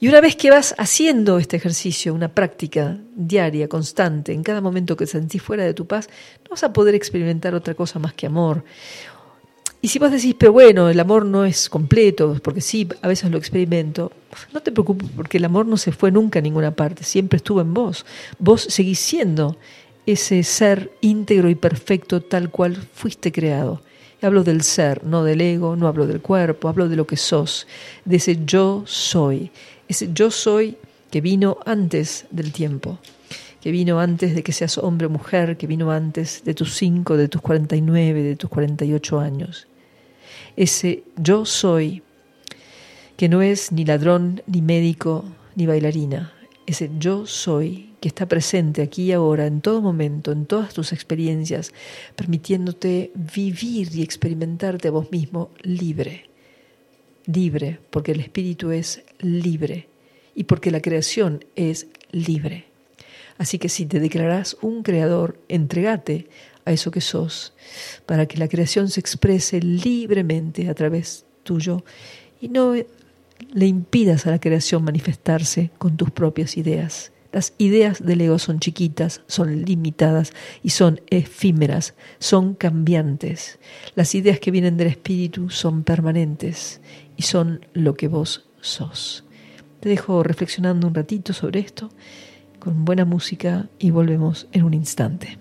[SPEAKER 3] Y una vez que vas haciendo este ejercicio, una práctica diaria, constante, en cada momento que sentís fuera de tu paz, no vas a poder experimentar otra cosa más que amor, y si vos decís, pero bueno, el amor no es completo, porque sí, a veces lo experimento, no te preocupes porque el amor no se fue nunca a ninguna parte, siempre estuvo en vos. Vos seguís siendo ese ser íntegro y perfecto tal cual fuiste creado. Hablo del ser, no del ego, no hablo del cuerpo, hablo de lo que sos, de ese yo soy, ese yo soy que vino antes del tiempo, que vino antes de que seas hombre o mujer, que vino antes de tus 5, de tus 49, de tus 48 años. Ese yo soy, que no es ni ladrón, ni médico, ni bailarina, ese yo soy que está presente aquí y ahora, en todo momento, en todas tus experiencias, permitiéndote vivir y experimentarte a vos mismo libre. Libre, porque el espíritu es libre y porque la creación es libre. Así que si te declarás un creador, entregate a eso que sos, para que la creación se exprese libremente a través tuyo y no le impidas a la creación manifestarse con tus propias ideas. Las ideas del ego son chiquitas, son limitadas y son efímeras, son cambiantes. Las ideas que vienen del espíritu son permanentes y son lo que vos sos. Te dejo reflexionando un ratito sobre esto con buena música y volvemos en un instante.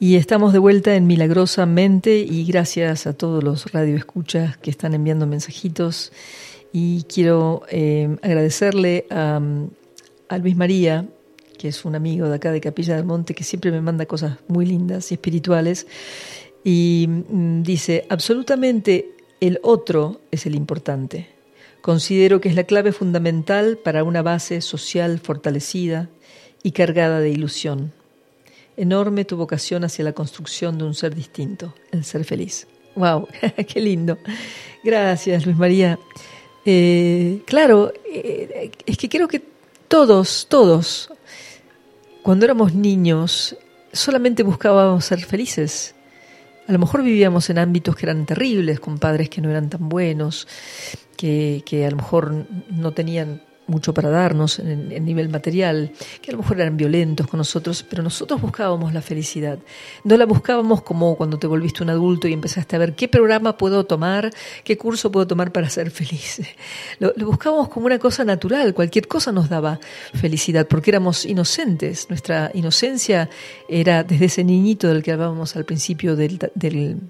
[SPEAKER 3] Y estamos de vuelta en Milagrosamente y gracias a todos los radioescuchas que están enviando mensajitos. Y quiero eh, agradecerle a, a, Luis María, que es un amigo de acá de Capilla del Monte, que siempre me manda cosas muy lindas y espirituales. Y mm, dice, absolutamente el otro es el importante. Considero que es la clave fundamental para una base social fortalecida y cargada de ilusión. Enorme tu vocación hacia la construcción de un ser distinto, el ser feliz. ¡Wow! ¡Qué lindo! Gracias, Luis María. Eh, claro, eh, es que creo que todos, todos cuando éramos niños solamente buscábamos ser felices. A lo mejor vivíamos en ámbitos que eran terribles, con padres que no eran tan buenos, que, que a lo mejor no tenían mucho para darnos en el nivel material, que a lo mejor eran violentos con nosotros, pero nosotros buscábamos la felicidad. No la buscábamos como cuando te volviste un adulto y empezaste a ver qué programa puedo tomar, qué curso puedo tomar para ser feliz. Lo, lo buscábamos como una cosa natural, cualquier cosa nos daba felicidad, porque éramos inocentes. Nuestra inocencia era desde ese niñito del que hablábamos al principio del, del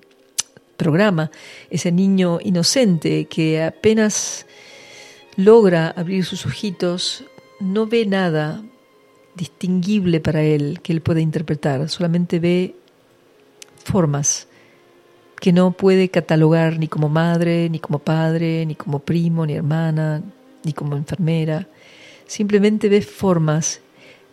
[SPEAKER 3] programa, ese niño inocente que apenas logra abrir sus ojitos, no ve nada distinguible para él que él pueda interpretar, solamente ve formas que no puede catalogar ni como madre, ni como padre, ni como primo, ni hermana, ni como enfermera. Simplemente ve formas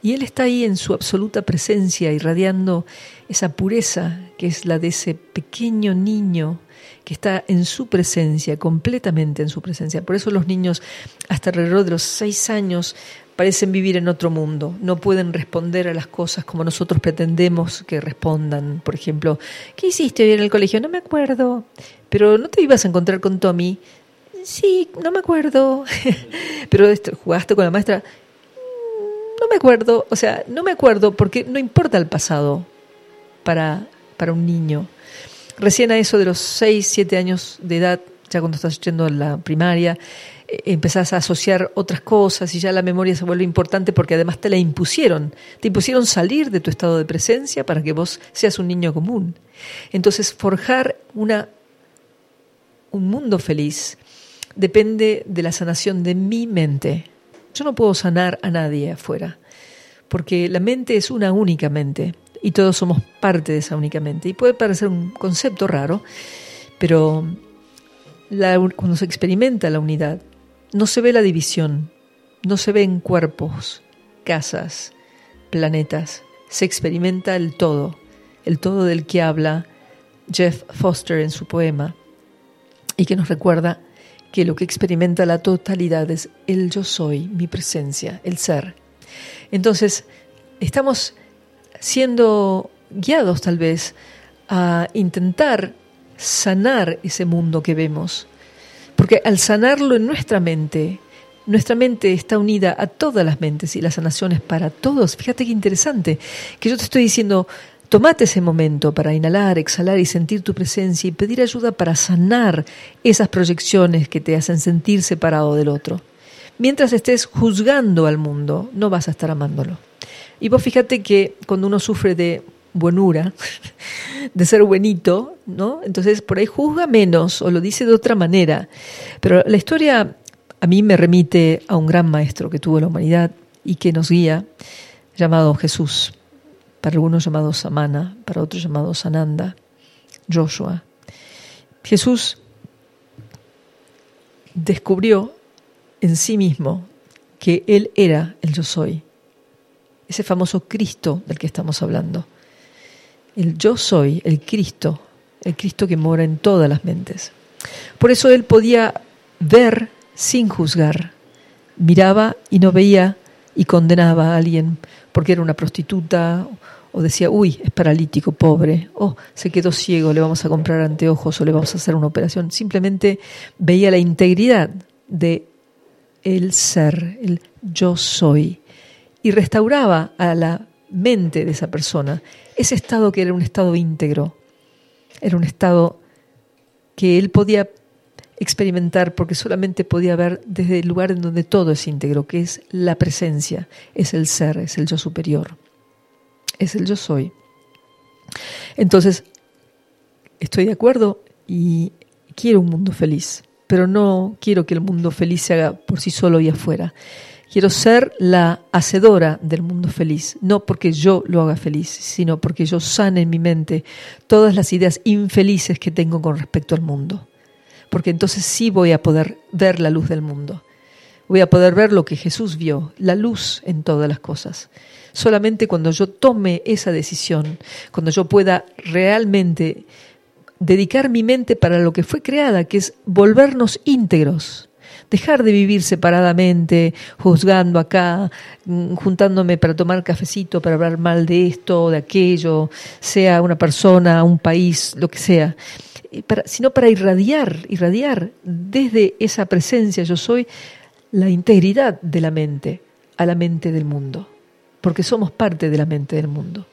[SPEAKER 3] y él está ahí en su absoluta presencia, irradiando esa pureza que es la de ese pequeño niño que está en su presencia, completamente en su presencia. Por eso los niños hasta alrededor de los seis años parecen vivir en otro mundo, no pueden responder a las cosas como nosotros pretendemos que respondan. Por ejemplo, ¿qué hiciste hoy en el colegio? No me acuerdo, pero no te ibas a encontrar con Tommy. Sí, no me acuerdo. pero esto, jugaste con la maestra. "Mm, No me acuerdo, o sea, no me acuerdo porque no importa el pasado para, para un niño. Recién a eso de los 6, 7 años de edad, ya cuando estás yendo a la primaria, eh, empezás a asociar otras cosas y ya la memoria se vuelve importante porque además te la impusieron. Te impusieron salir de tu estado de presencia para que vos seas un niño común. Entonces, forjar una, un mundo feliz depende de la sanación de mi mente. Yo no puedo sanar a nadie afuera, porque la mente es una única mente y todos somos parte de esa única mente. Y puede parecer un concepto raro, pero la- cuando se experimenta la unidad, no se ve la división, no se ven cuerpos, casas, planetas, se experimenta el todo, el todo del que habla Jeff Foster en su poema y que nos recuerda que lo que experimenta la totalidad es el yo soy, mi presencia, el ser. Entonces, estamos siendo guiados tal vez a intentar sanar ese mundo que vemos. Porque al sanarlo en nuestra mente, nuestra mente está unida a todas las mentes y la sanación es para todos. Fíjate qué interesante, que yo te estoy diciendo, tomate ese momento para inhalar, exhalar y sentir tu presencia y pedir ayuda para sanar esas proyecciones que te hacen sentir separado del otro. Mientras estés juzgando al mundo, no vas a estar amándolo. Y vos fíjate que cuando uno sufre de buenura, de ser buenito, ¿no? Entonces por ahí juzga menos o lo dice de otra manera. Pero la historia a mí me remite a un gran maestro que tuvo la humanidad y que nos guía, llamado Jesús, para algunos llamado Samana, para otros llamado Sananda, Joshua. Jesús descubrió en sí mismo que Él era el yo soy, ese famoso Cristo del que estamos hablando. El yo soy, el Cristo, el Cristo que mora en todas las mentes. Por eso Él podía ver sin juzgar, miraba y no veía y condenaba a alguien porque era una prostituta o decía, uy, es paralítico, pobre, o se quedó ciego, le vamos a comprar anteojos o le vamos a hacer una operación. Simplemente veía la integridad de el ser, el yo soy, y restauraba a la mente de esa persona ese estado que era un estado íntegro, era un estado que él podía experimentar porque solamente podía ver desde el lugar en donde todo es íntegro, que es la presencia, es el ser, es el yo superior, es el yo soy. Entonces, estoy de acuerdo y quiero un mundo feliz, pero no quiero que el mundo feliz se haga por sí solo y afuera. Quiero ser la hacedora del mundo feliz, no porque yo lo haga feliz, sino porque yo sane en mi mente todas las ideas infelices que tengo con respecto al mundo. Porque entonces sí voy a poder ver la luz del mundo. Voy a poder ver lo que Jesús vio, la luz en todas las cosas. Solamente cuando yo tome esa decisión, cuando yo pueda realmente dedicar mi mente para lo que fue creada, que es volvernos íntegros, dejar de vivir separadamente, juzgando acá, mm, juntándome para tomar cafecito, para hablar mal de esto de aquello, sea una persona, un país, lo que sea, para, sino para irradiar, irradiar desde esa presencia yo soy la integridad de la mente a la mente del mundo, porque somos parte de la mente del mundo.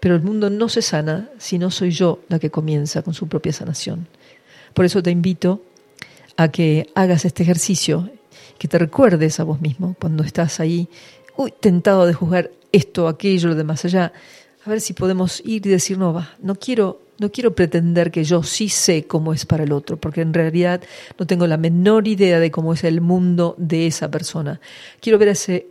[SPEAKER 3] Pero el mundo no se sana si no soy yo la que comienza con su propia sanación. Por eso te invito a que hagas este ejercicio, que te recuerdes a vos mismo cuando estás ahí, uy, tentado de juzgar esto, aquello, lo de más allá, a ver si podemos ir y decir, no, va, no quiero, no quiero pretender que yo sí sé cómo es para el otro, porque en realidad no tengo la menor idea de cómo es el mundo de esa persona. Quiero ver a ese,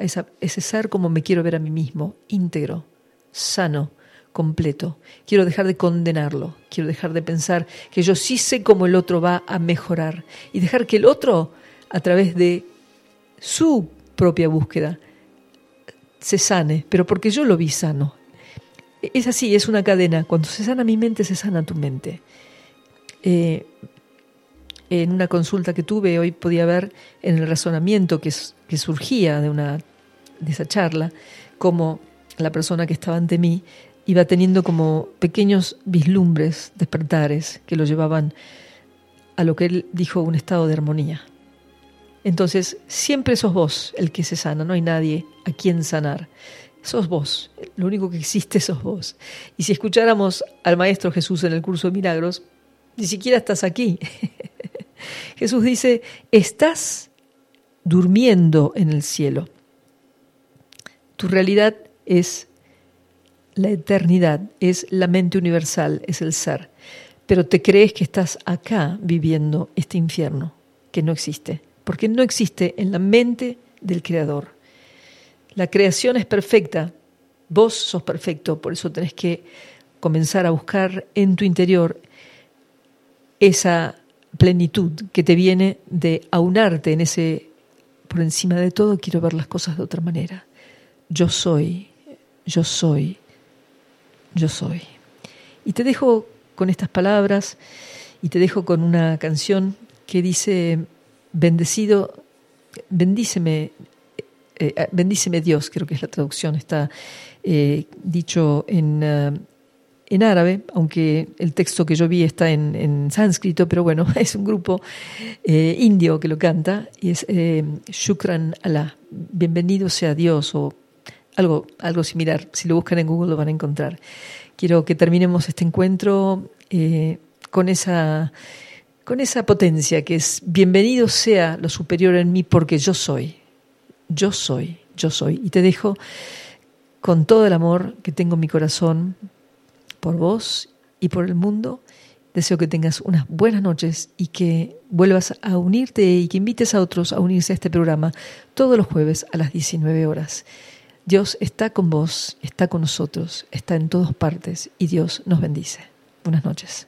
[SPEAKER 3] ese ser como me quiero ver a mí mismo, íntegro, sano, completo. Quiero dejar de condenarlo, quiero dejar de pensar que yo sí sé cómo el otro va a mejorar y dejar que el otro, a través de su propia búsqueda, se sane, pero porque yo lo vi sano. Es así, es una cadena. Cuando se sana mi mente, se sana tu mente. Eh, en una consulta que tuve hoy podía ver en el razonamiento que, que surgía de, una, de esa charla, como la persona que estaba ante mí iba teniendo como pequeños vislumbres, despertares, que lo llevaban a lo que él dijo un estado de armonía. Entonces, siempre sos vos el que se sana, no hay nadie a quien sanar. Sos vos, lo único que existe sos vos. Y si escucháramos al Maestro Jesús en el curso de milagros, ni siquiera estás aquí. Jesús dice, estás durmiendo en el cielo. Tu realidad es la eternidad, es la mente universal, es el ser. Pero te crees que estás acá viviendo este infierno, que no existe, porque no existe en la mente del Creador. La creación es perfecta, vos sos perfecto, por eso tenés que comenzar a buscar en tu interior esa plenitud que te viene de aunarte en ese, por encima de todo, quiero ver las cosas de otra manera. Yo soy, yo soy, yo soy. Y te dejo con estas palabras y te dejo con una canción que dice, bendecido, bendíceme, eh, eh, bendíceme Dios, creo que es la traducción, está eh, dicho en, en árabe, aunque el texto que yo vi está en, en sánscrito, pero bueno, es un grupo indio que lo canta y es Shukran Allah, bienvenido sea Dios o algo, algo similar. Si lo buscan en Google lo van a encontrar. Quiero que terminemos este encuentro eh, con, esa, con esa potencia que es bienvenido sea lo superior en mí porque yo soy. Yo soy, yo soy. Y te dejo con todo el amor que tengo en mi corazón por vos y por el mundo. Deseo que tengas unas buenas noches y que vuelvas a unirte y que invites a otros a unirse a este programa todos los jueves a las 19 horas. Dios está con vos, está con nosotros, está en todas partes y Dios nos bendice. Buenas noches.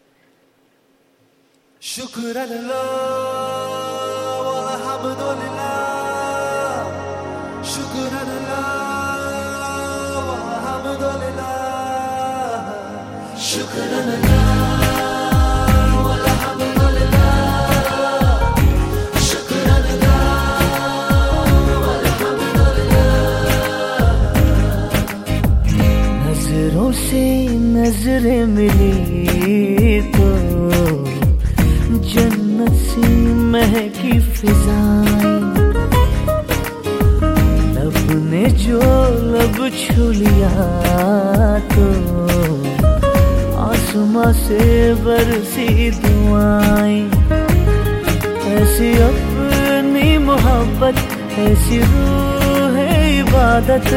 [SPEAKER 5] नज़रों से नज़रें मिली तो जन्नत सी महकी फिजाएँ। लब ने जो लब छू लिया तो आसमां से बरसी दुआएँ। ऐसी अपनी मोहब्बत, ऐसी रूह है इबादत।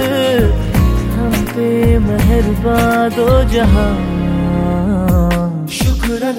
[SPEAKER 5] हम पे मेहरबान दो जहाँ। शुक्र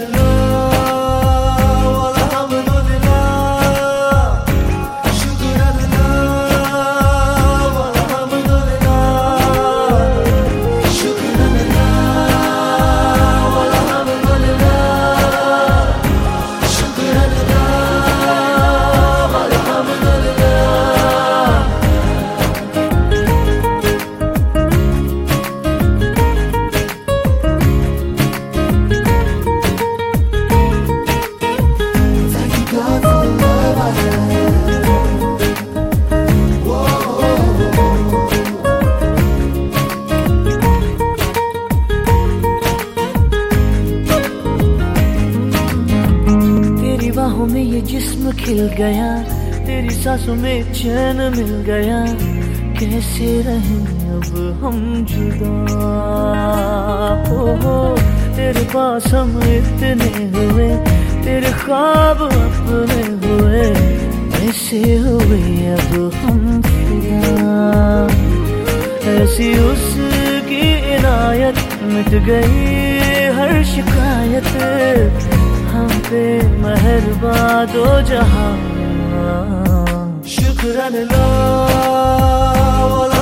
[SPEAKER 5] सांसों में चैन मिल गया। कैसे रहे अब हम जुदा? हो हो तेरे पास हम इतने हुए, तेरे ख्वाब अपने हुए। ऐसे हुए अब हम ऐसी उसकी इनायत मिट गई हर शिकायत। हम पे मेहरबा दो जहाँ could anyone love?